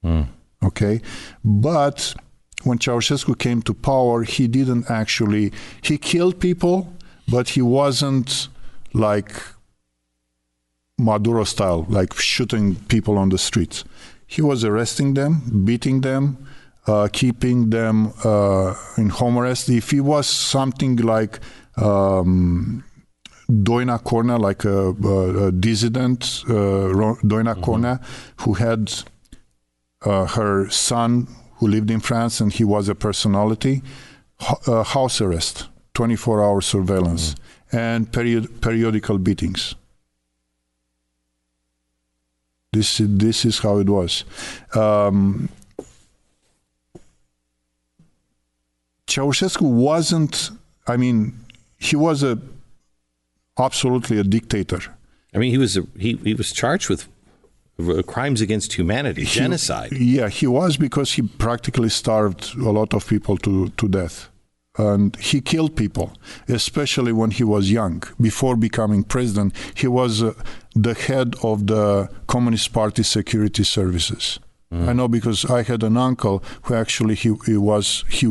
Mm. okay? But when Ceausescu came to power he didn't actually he killed people but he wasn't like Maduro style like shooting people on the streets. He was arresting them beating them uh, keeping them uh, in home arrest. If it was something like um, Doina Cornea, like a, a, a dissident, uh, Doina mm-hmm. who had uh, her son who lived in France and he was a personality, uh, house arrest, 24 hour surveillance, mm-hmm. and period, periodical beatings. This, this is how it was. Um, Ceausescu wasn't. I mean, he was a absolutely a dictator. I mean, he was a, he he was charged with crimes against humanity, he, genocide. Yeah, he was because he practically starved a lot of people to to death. And he killed people, especially when he was young. Before becoming president, he was uh, the head of the Communist Party Security Services. Mm. I know because I had an uncle who actually he, he was he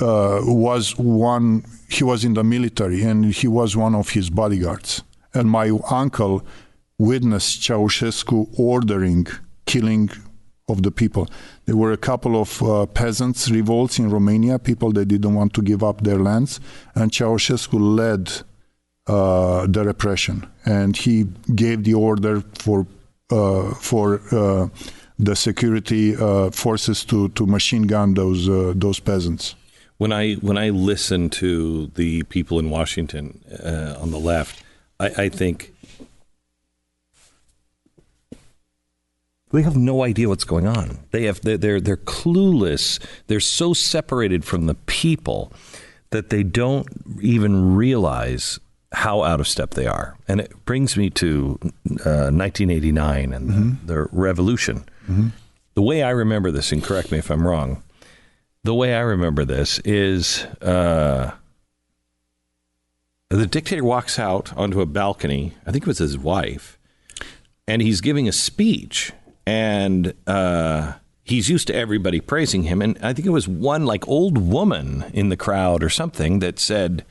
uh, was one, he was in the military and he was one of his bodyguards. And my uncle witnessed Ceausescu ordering killing of the people. There were a couple of uh, peasants' revolts in Romania, people that didn't want to give up their lands, and Ceausescu led uh, the repression, and he gave the order for uh, for uh, the security uh, forces to to machine gun those uh, those peasants when I when I listen to the people in Washington uh, on the left, I, I think they have no idea what's going on. They have they're, they're they're clueless. They're so separated from the people that they don't even realize how out of step they are. And it brings me to uh, 1989 and mm-hmm. the, the, revolution. Mm-hmm. The way I remember this, and correct me if I'm wrong, the way I remember this is uh, the dictator walks out onto a balcony. I think it was his wife, and he's giving a speech, and uh, he's used to everybody praising him. And I think it was one like old woman in the crowd or something that said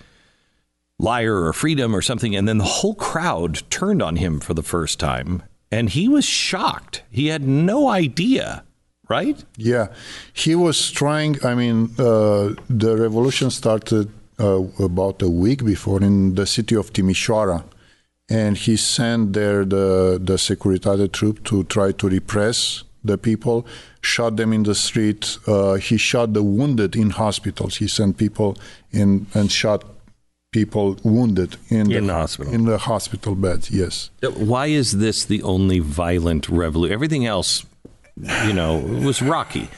liar or freedom or something. And then the whole crowd turned on him for the first time. And he was shocked. He had no idea right? Yeah, he was trying. I mean, uh, the revolution started uh, about a week before in the city of Timișoara, and he sent there the the Securitate troop to try to repress the people, shot them in the street. Uh, he shot the wounded in hospitals. He sent people in and shot people wounded in, in the, the, hospital in the hospital beds. Yes. Why is this the only violent revolution? Everything else you know, it was rocky.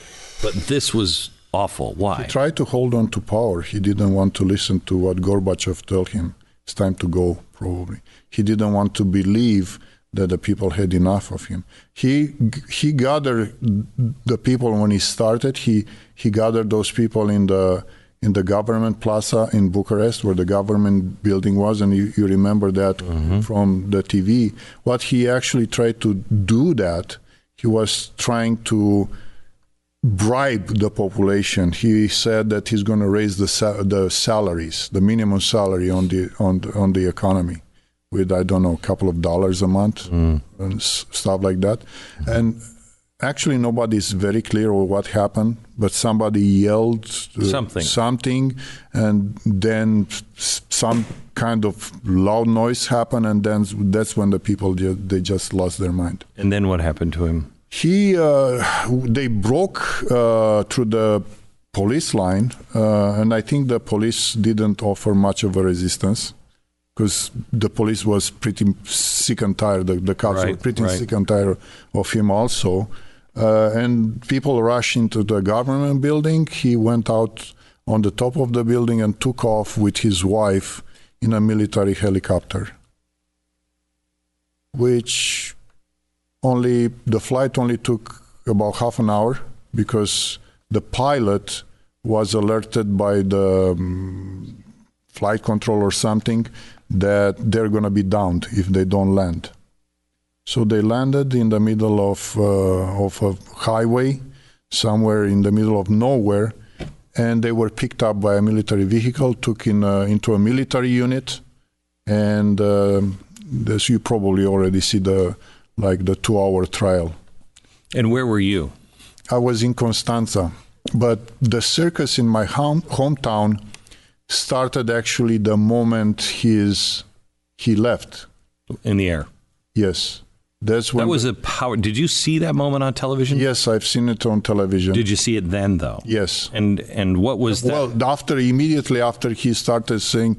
But this was awful. Why? He tried to hold on to power. He didn't want to listen to what Gorbachev told him. It's time to go, probably. He didn't want to believe that the people had enough of him. He he gathered the people when he started. He he gathered those people in the in the government plaza in Bucharest, where the government building was, and you, you remember that mm-hmm. from the TV. What he actually tried to do that he was trying to bribe the population. He said that he's going to raise the sa- the salaries, the minimum salary on the on the, on the economy, with I don't know a couple of dollars a month Mm. and s- stuff like that. And actually, nobody is very clear on what happened, but somebody yelled uh, Something. something, and then some kind of loud noise happened, and then that's when the people ju- they just lost their mind And then what happened to him? he uh, they broke uh, through the police line uh, and i think the police didn't offer much of a resistance because the police was pretty sick and tired the, the cops were pretty right. sick and tired of him also uh, and people rushed into the government building he went out on the top of the building and took off with his wife in a military helicopter which only the flight only took about half an hour because the pilot was alerted by the um, flight control or something that they're going to be downed if they don't land. So they landed in the middle of uh, of a highway, somewhere in the middle of nowhere, and they were picked up by a military vehicle, took in uh, into a military unit, and um as you probably already see the like the two hour trial. And where were you? I was in Constanza, but the circus in my home, hometown started actually the moment he's he left. In the air. Yes, that's when. That was a power. Did you see that moment on television? yes, I've seen it on television. Did you see it then, though? yes. And and what was that? Well, after immediately after he started saying,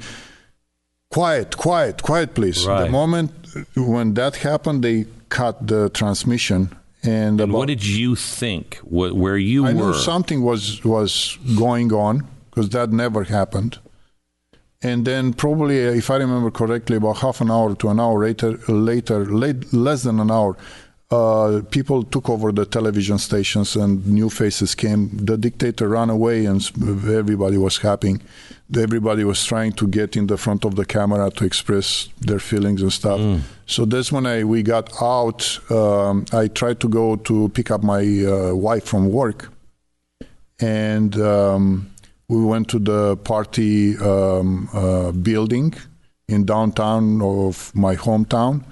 "Quiet, quiet, quiet, please." Right. The moment when that happened, they cut the transmission, and, and about- what did you think? Wh- Where you I were? knew something was was going on because that never happened. And then probably, uh, if I remember correctly, about half an hour to an hour later, later late, less than an hour, uh, people took over the television stations and new faces came. The dictator ran away and everybody was happy. Everybody was trying to get in the front of the camera to express their feelings and stuff. So that's when I we got out. Um, I tried to go to pick up my uh, wife from work and um, we went to the party um, uh, building in downtown of my hometown.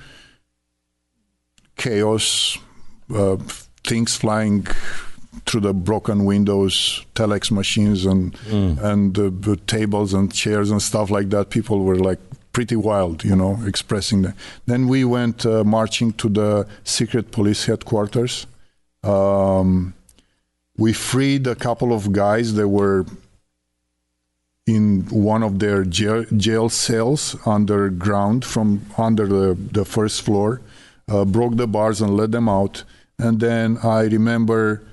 Chaos, uh, things flying through the broken windows, telex machines, and and uh, the tables and chairs and stuff like that. People were like pretty wild, you know, expressing that. Then we went uh, marching to the secret police headquarters. Um, we freed a couple of guys that were in one of their jail, jail cells underground from under the, the first floor, uh, broke the bars and let them out. And then I remember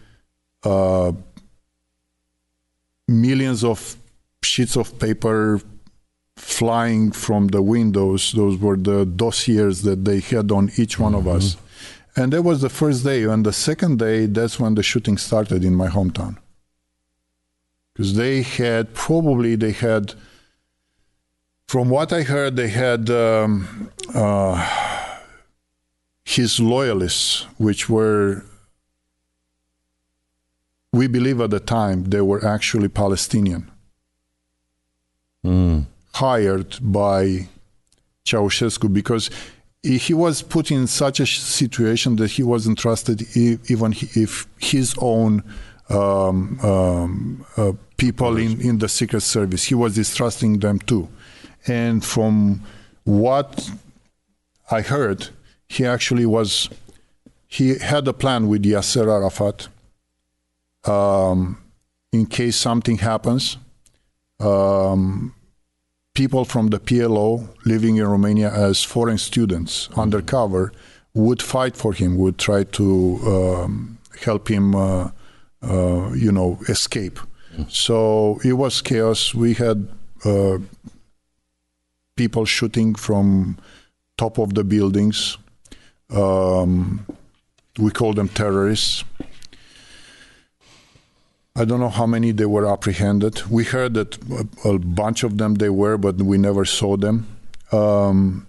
uh, millions of sheets of paper flying from the windows. Those were the dossiers that they had on each one of us. And that was the first day. And the second day, that's when the shooting started in my hometown. Because they had, probably they had, from what I heard, they had um, uh, his loyalists, which were, we believe at the time, they were actually Palestinian Mm. hired by Ceausescu because he he was put in such a situation that he wasn't trusted even if his own um, um, uh, people in, in the secret service. He was distrusting them too. And from what i heard he actually was he had a plan with yasser arafat um, in case something happens. Um, people from the PLO living in Romania as foreign students undercover would fight for him, would try to um, help him, uh, you know, escape. So it was chaos. We had uh, people shooting from top of the buildings. Um, we call them terrorists. I don't know how many they were apprehended. We heard that a, a bunch of them they were, but we never saw them. Um,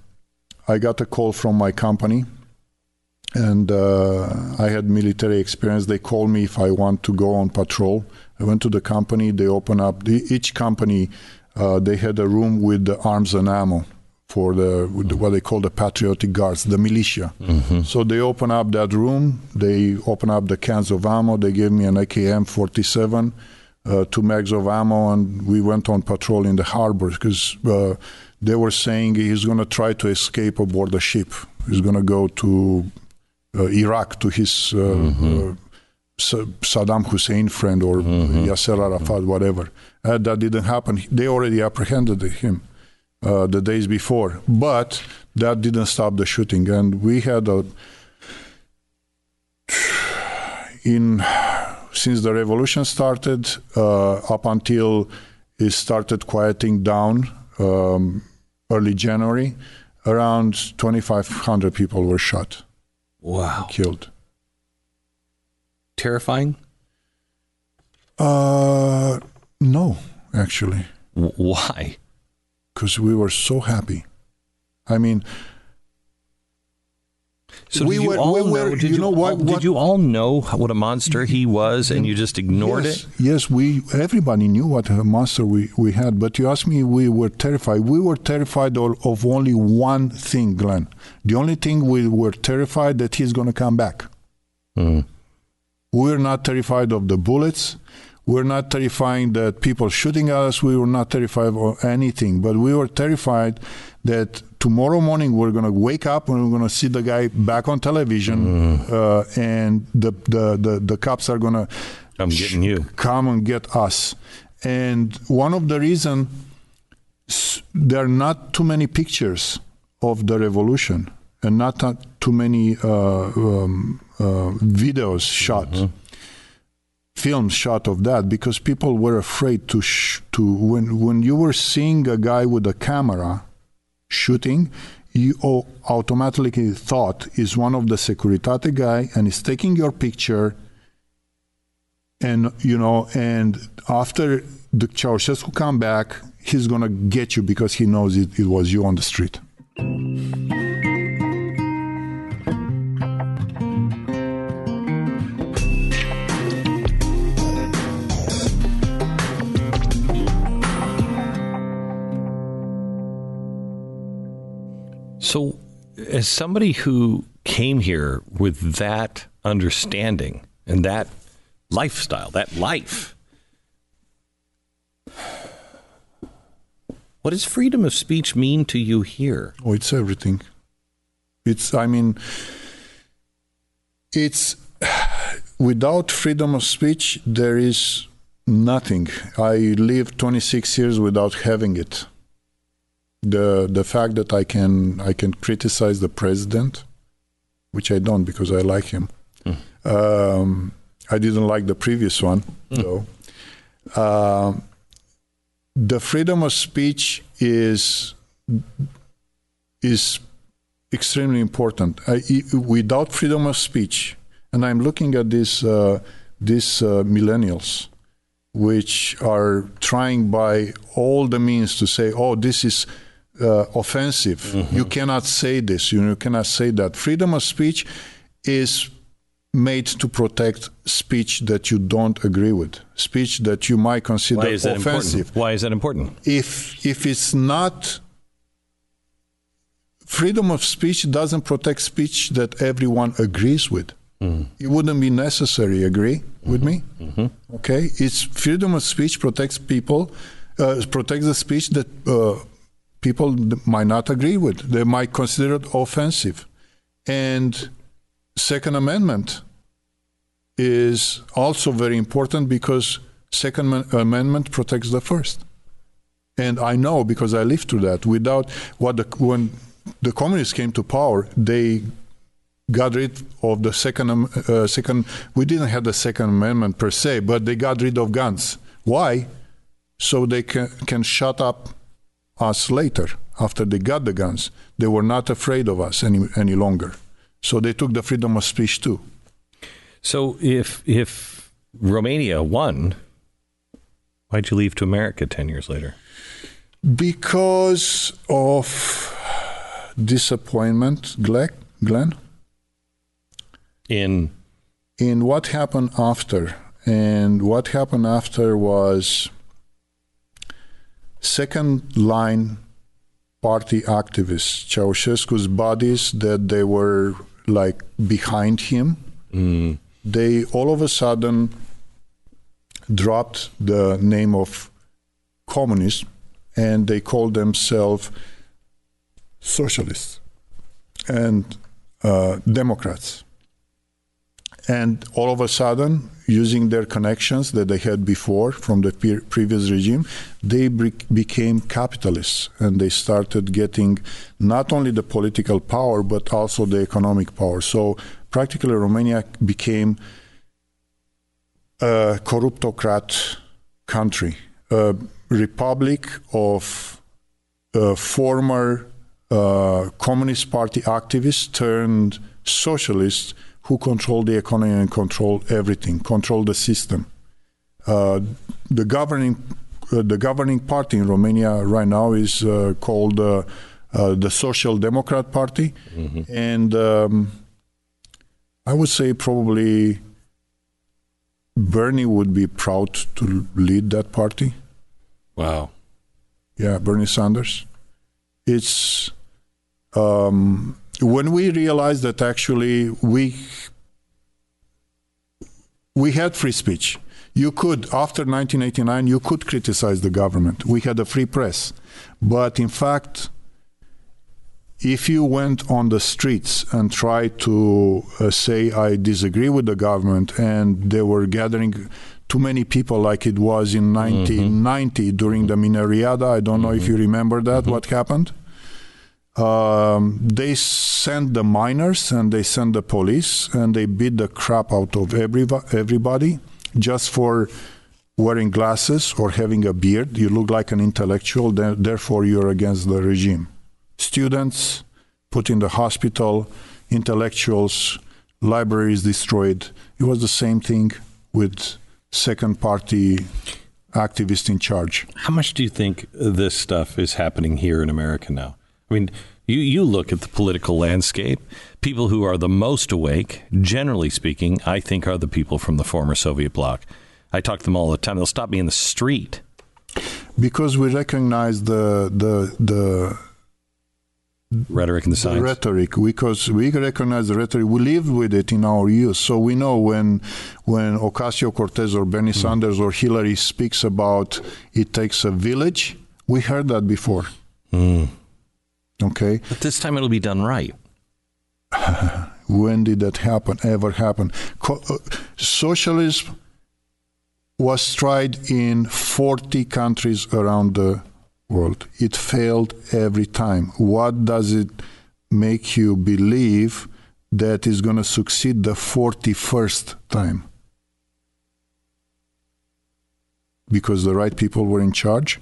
I got a call from my company and uh, I had military experience. They called me if I want to go on patrol. I went to the company. They opened up the, each company. Uh, they had a room with the arms and ammo for the, the what they call the patriotic guards, the militia. Mm-hmm. So they opened up that room. They opened up the cans of ammo. They gave me an AKM 47, uh, two mags of ammo, and we went on patrol in the harbor because uh, they were saying he's going to try to escape aboard the ship. He's going to go to Iraq to his uh, mm-hmm. Uh, Saddam Hussein friend or mm-hmm. Yasser Arafat, whatever. that didn't happen. They already apprehended him the days before, but that didn't stop the shooting. And we had a in since the revolution started uh, up until it started quieting down um, early January, around 2,500 people were shot. Wow. Killed. Terrifying? Uh, no, actually. W- why? Because we were so happy. I mean, so we were, all we were, know, did you, you know what, what, Did you all know what a monster he was, and you just ignored yes, it? Yes, we. Everybody knew what a monster we, we had. But you asked me, we were terrified. We were terrified of, of only one thing, Glenn. The only thing we were terrified that he's going to come back. Mm. We're not terrified of the bullets. We're not terrified that people shooting at us. We were not terrified of anything, but we were terrified that tomorrow morning we're going to wake up and we're going to see the guy back on television, mm. uh, and the, the, the the cops are going to come getting you, come and get us. And one of the reasons there are not too many pictures of the revolution and not too many uh, um, uh, videos shot. Mm-hmm films shot of that because people were afraid to sh- to when when you were seeing a guy with a camera shooting, you automatically thought is one of the Securitate guy and is taking your picture. And you know, and after the Ceausescu come back, he's gonna get you because he knows it, it was you on the street. So, as somebody who came here with that understanding and that lifestyle, that life, what does freedom of speech mean to you here? Oh, it's everything. It's, I mean, it's without freedom of speech, there is nothing. I lived 26 years without having it the the fact that I can I can criticize the president, which I don't because I like him. Mm. Um, I didn't like the previous one mm. though. Uh, the freedom of speech is is extremely important. I, without freedom of speech, and I'm looking at these uh, these uh, millennials, which are trying by all the means to say, "Oh, this is uh, offensive. Mm-hmm. You cannot say this. You cannot say that. Freedom of speech is made to protect speech that you don't agree with, speech that you might consider Why is offensive. Important? Why is that important? If if it's not freedom of speech doesn't protect speech that everyone agrees with. Mm. It wouldn't be necessary. Agree mm-hmm. with me? Mm-hmm. Okay, it's freedom of speech protects people, uh, protects the speech that. Uh, people might not agree with. They might consider it offensive. And Second Amendment is also very important because Second Amendment protects the First. And I know because I lived through that. Without what the, when the communists came to power, they got rid of the second uh, second. We didn't have the Second Amendment per se, but they got rid of guns. Why? So they can can shut up us later after they got the guns. They were not afraid of us any any longer. So they took the freedom of speech too. So if if Romania won, why'd you leave to America ten years later? Because of disappointment, Glenn. in in what happened after. And what happened after was second line party activists, Ceausescu's buddies that they were like behind him. mm, They all of a sudden dropped the name of communism and they called themselves socialists and uh, Democrats. And all of a sudden, using their connections that they had before from the previous regime, they be- became capitalists and they started getting not only the political power but also the economic power. So practically, Romania became a corruptocrat country, a republic of uh, former uh, Communist Party activists turned socialists who control the economy and control everything, control the system. Uh, the governing uh, the governing party in Romania right now is uh, called uh, uh, the Social Democrat Party, and um, I would say probably Bernie would be proud to lead that party. wow. Yeah, Bernie Sanders. It's um, when we realized that actually we we had free speech. You could after 1989 you could criticize the government. We had a free press, but in fact, if you went on the streets and tried to uh, say I disagree with the government, and they were gathering too many people like it was in mm-hmm. 1990 during the Mineriada. I don't know if mm-hmm. you remember that. Mm-hmm. What happened? Um, they sent the miners and they sent the police and they beat the crap out of every, everybody just for wearing glasses or having a beard. You look like an intellectual, therefore you're against the regime. Students put in the hospital, intellectuals, libraries destroyed. It was the same thing with second party activists in charge. How much do you think this stuff is happening here in America now? I mean, you, you look at the political landscape. People who are the most awake, generally speaking, I think are the people from the former Soviet bloc. I talk to them all the time. They'll stop me in the street. Because we recognize the the the Rhetoric and the the rhetoric because we recognize the rhetoric we live with it in our youth so we know when when ocasio-cortez or bernie mm-hmm. sanders or hillary speaks about it takes a village we heard that before mm. Okay. But this time it'll be done right. when did that happen ever happen? Co- uh, socialism was tried in 40 countries around the world. It failed every time. What does it make you believe that is going to succeed the 41st time? Because the right people were in charge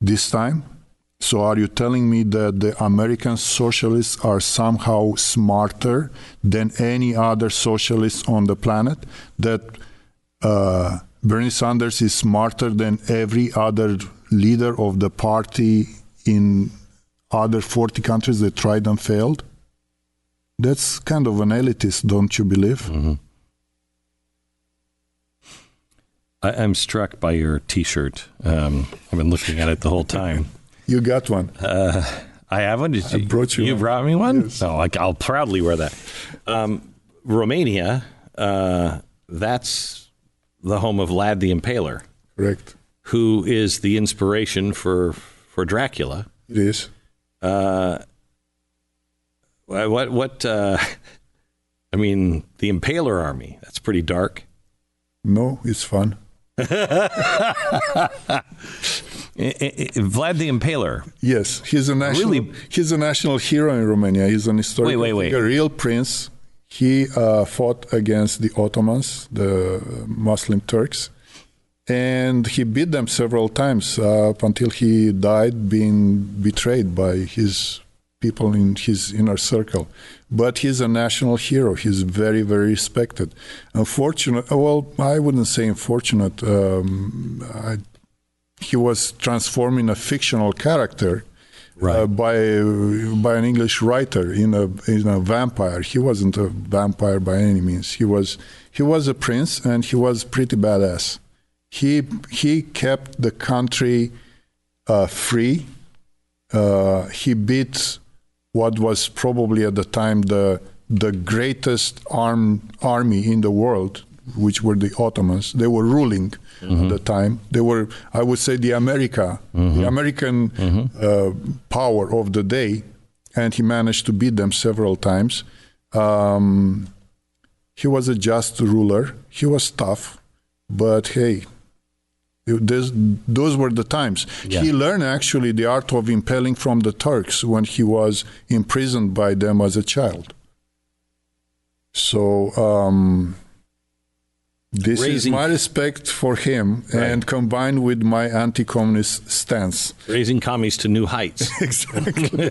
this time so are you telling me that the American socialists are somehow smarter than any other socialists on the planet? That uh, Bernie Sanders is smarter than every other leader of the party in other 40 countries that tried and failed? That's kind of an elitist, don't you believe? I, I'm struck by your T-shirt. Um, I've been looking at it the whole time. You got one. Uh, I have one. Did I brought you You one. brought me one. Yes. No, I, I'll proudly wear that. Um, Romania. Uh, that's the home of Vlad the Impaler, Correct. who is the inspiration for for Dracula. It is. Uh, what what? Uh, I mean, the Impaler army. That's pretty dark. No, it's fun. I- I- I- Vlad the Impaler. Yes, he's a national. Really? He's a national hero in Romania. He's an historical Wait, wait, wait. figure, real prince. He uh, fought against the Ottomans, the Muslim Turks, and he beat them several times uh, up until he died, being betrayed by his people in his inner circle. But he's a national hero. He's very, very respected. Unfortunate. Well, I wouldn't say unfortunate. Um, I, he was transforming a fictional character Right. uh, by by an English writer in a in a vampire. He wasn't a vampire by any means. He was he was a prince and he was pretty badass. He he kept the country uh, free. Uh, he beat what was probably at the time the the greatest arm army in the world, which were the Ottomans. They were ruling at the time. They were, I would say, the America, the American uh, power of the day, and he managed to beat them several times. Um, he was a just ruler. He was tough, but hey, this, those were the times. Yeah. He learned actually the art of impaling from the Turks when he was imprisoned by them as a child. So um, this Raising- is my respect for him, and combined with my anti-communist stance. Raising commies to new heights. Exactly.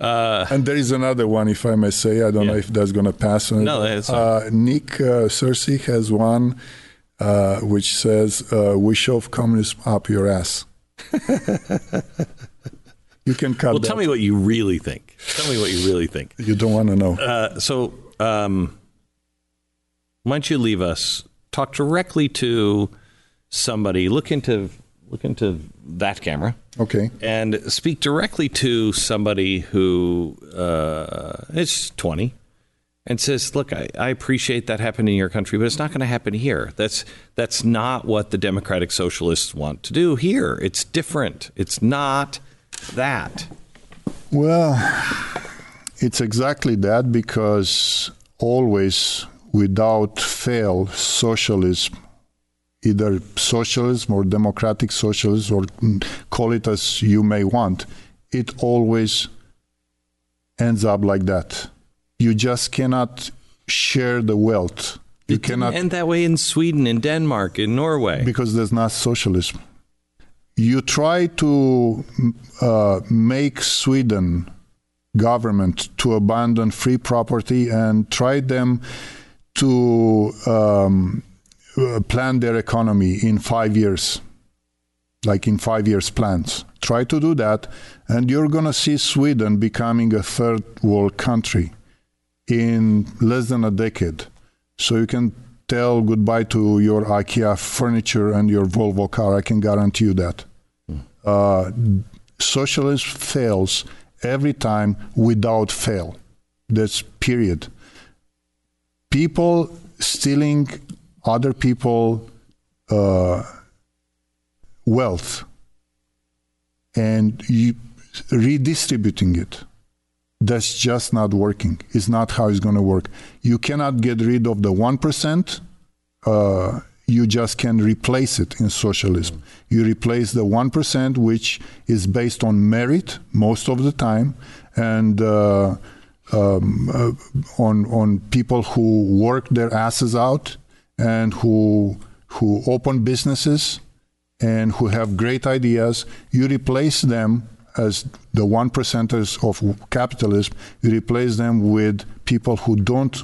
and there is another one, if I may say. I don't know if that's going to pass. No, that's uh, Nick uh, Searcy has one uh, which says, uh, "We shove communism up your ass." you can cut well, that. tell me what you really think. Tell me what you really think. you don't want to know. Uh, so, um, why don't you leave us? Talk directly to somebody. Look into look into that camera Okay. and speak directly to somebody who uh, is 20 and says, "Look, I, I appreciate that happened in your country, but it's not going to happen here. That's that's not what the democratic socialists want to do here. It's different. It's not that." Well, it's exactly that because always, without fail, socialism, either socialism or democratic socialism, or call it as you may want, it always ends up like that. You just cannot share the wealth. You It cannot end that way in Sweden, in Denmark, in Norway. because there's not socialism. You try to uh, make Sweden government to abandon free property and try them to um, uh, plan their economy in five years, like in five years plans. Try to do that, and you're going to see Sweden becoming a third world country in less than a decade. So you can tell goodbye to your IKEA furniture and your Volvo car. I can guarantee you that. Uh, socialism fails every time without fail. That's period. People stealing other people uh, wealth and redistributing it that's just not working. It's not how it's going to work. You cannot get rid of the 1%. Uh, you just can replace it in socialism. You replace the 1%, which is based on merit most of the time, and uh, um, uh, on, on people who work their asses out and who, who open businesses and who have great ideas. You replace them as the one percenters of capitalism, you replace them with people who don't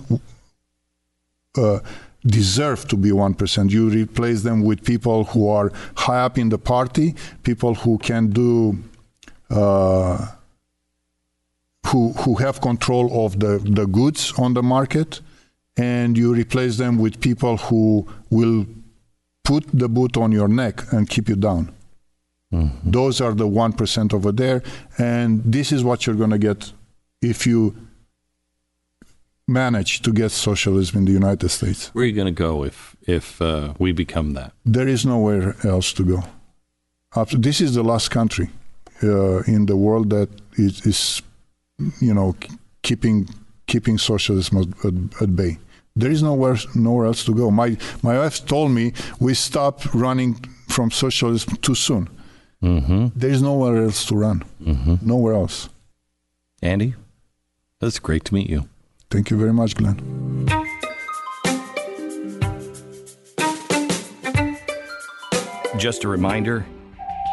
uh, deserve to be one percent. You replace them with people who are high up in the party, people who can do. Uh, who, who have control of the, the goods on the market, and you replace them with people who will put the boot on your neck and keep you down. Those are the 1% over there. And this is what you're going to get if you manage to get socialism in the United States. Where are you going to go if if uh, we become that? There is nowhere else to go. This is the last country uh, in the world that is, is you know, keeping keeping socialism at, at, at bay. There is nowhere nowhere else to go. My my wife told me we stopped running from socialism too soon. Mm-hmm. There is nowhere else to run. Nowhere else. Andy, that's great to meet you. Thank you very much, Glenn. Just a reminder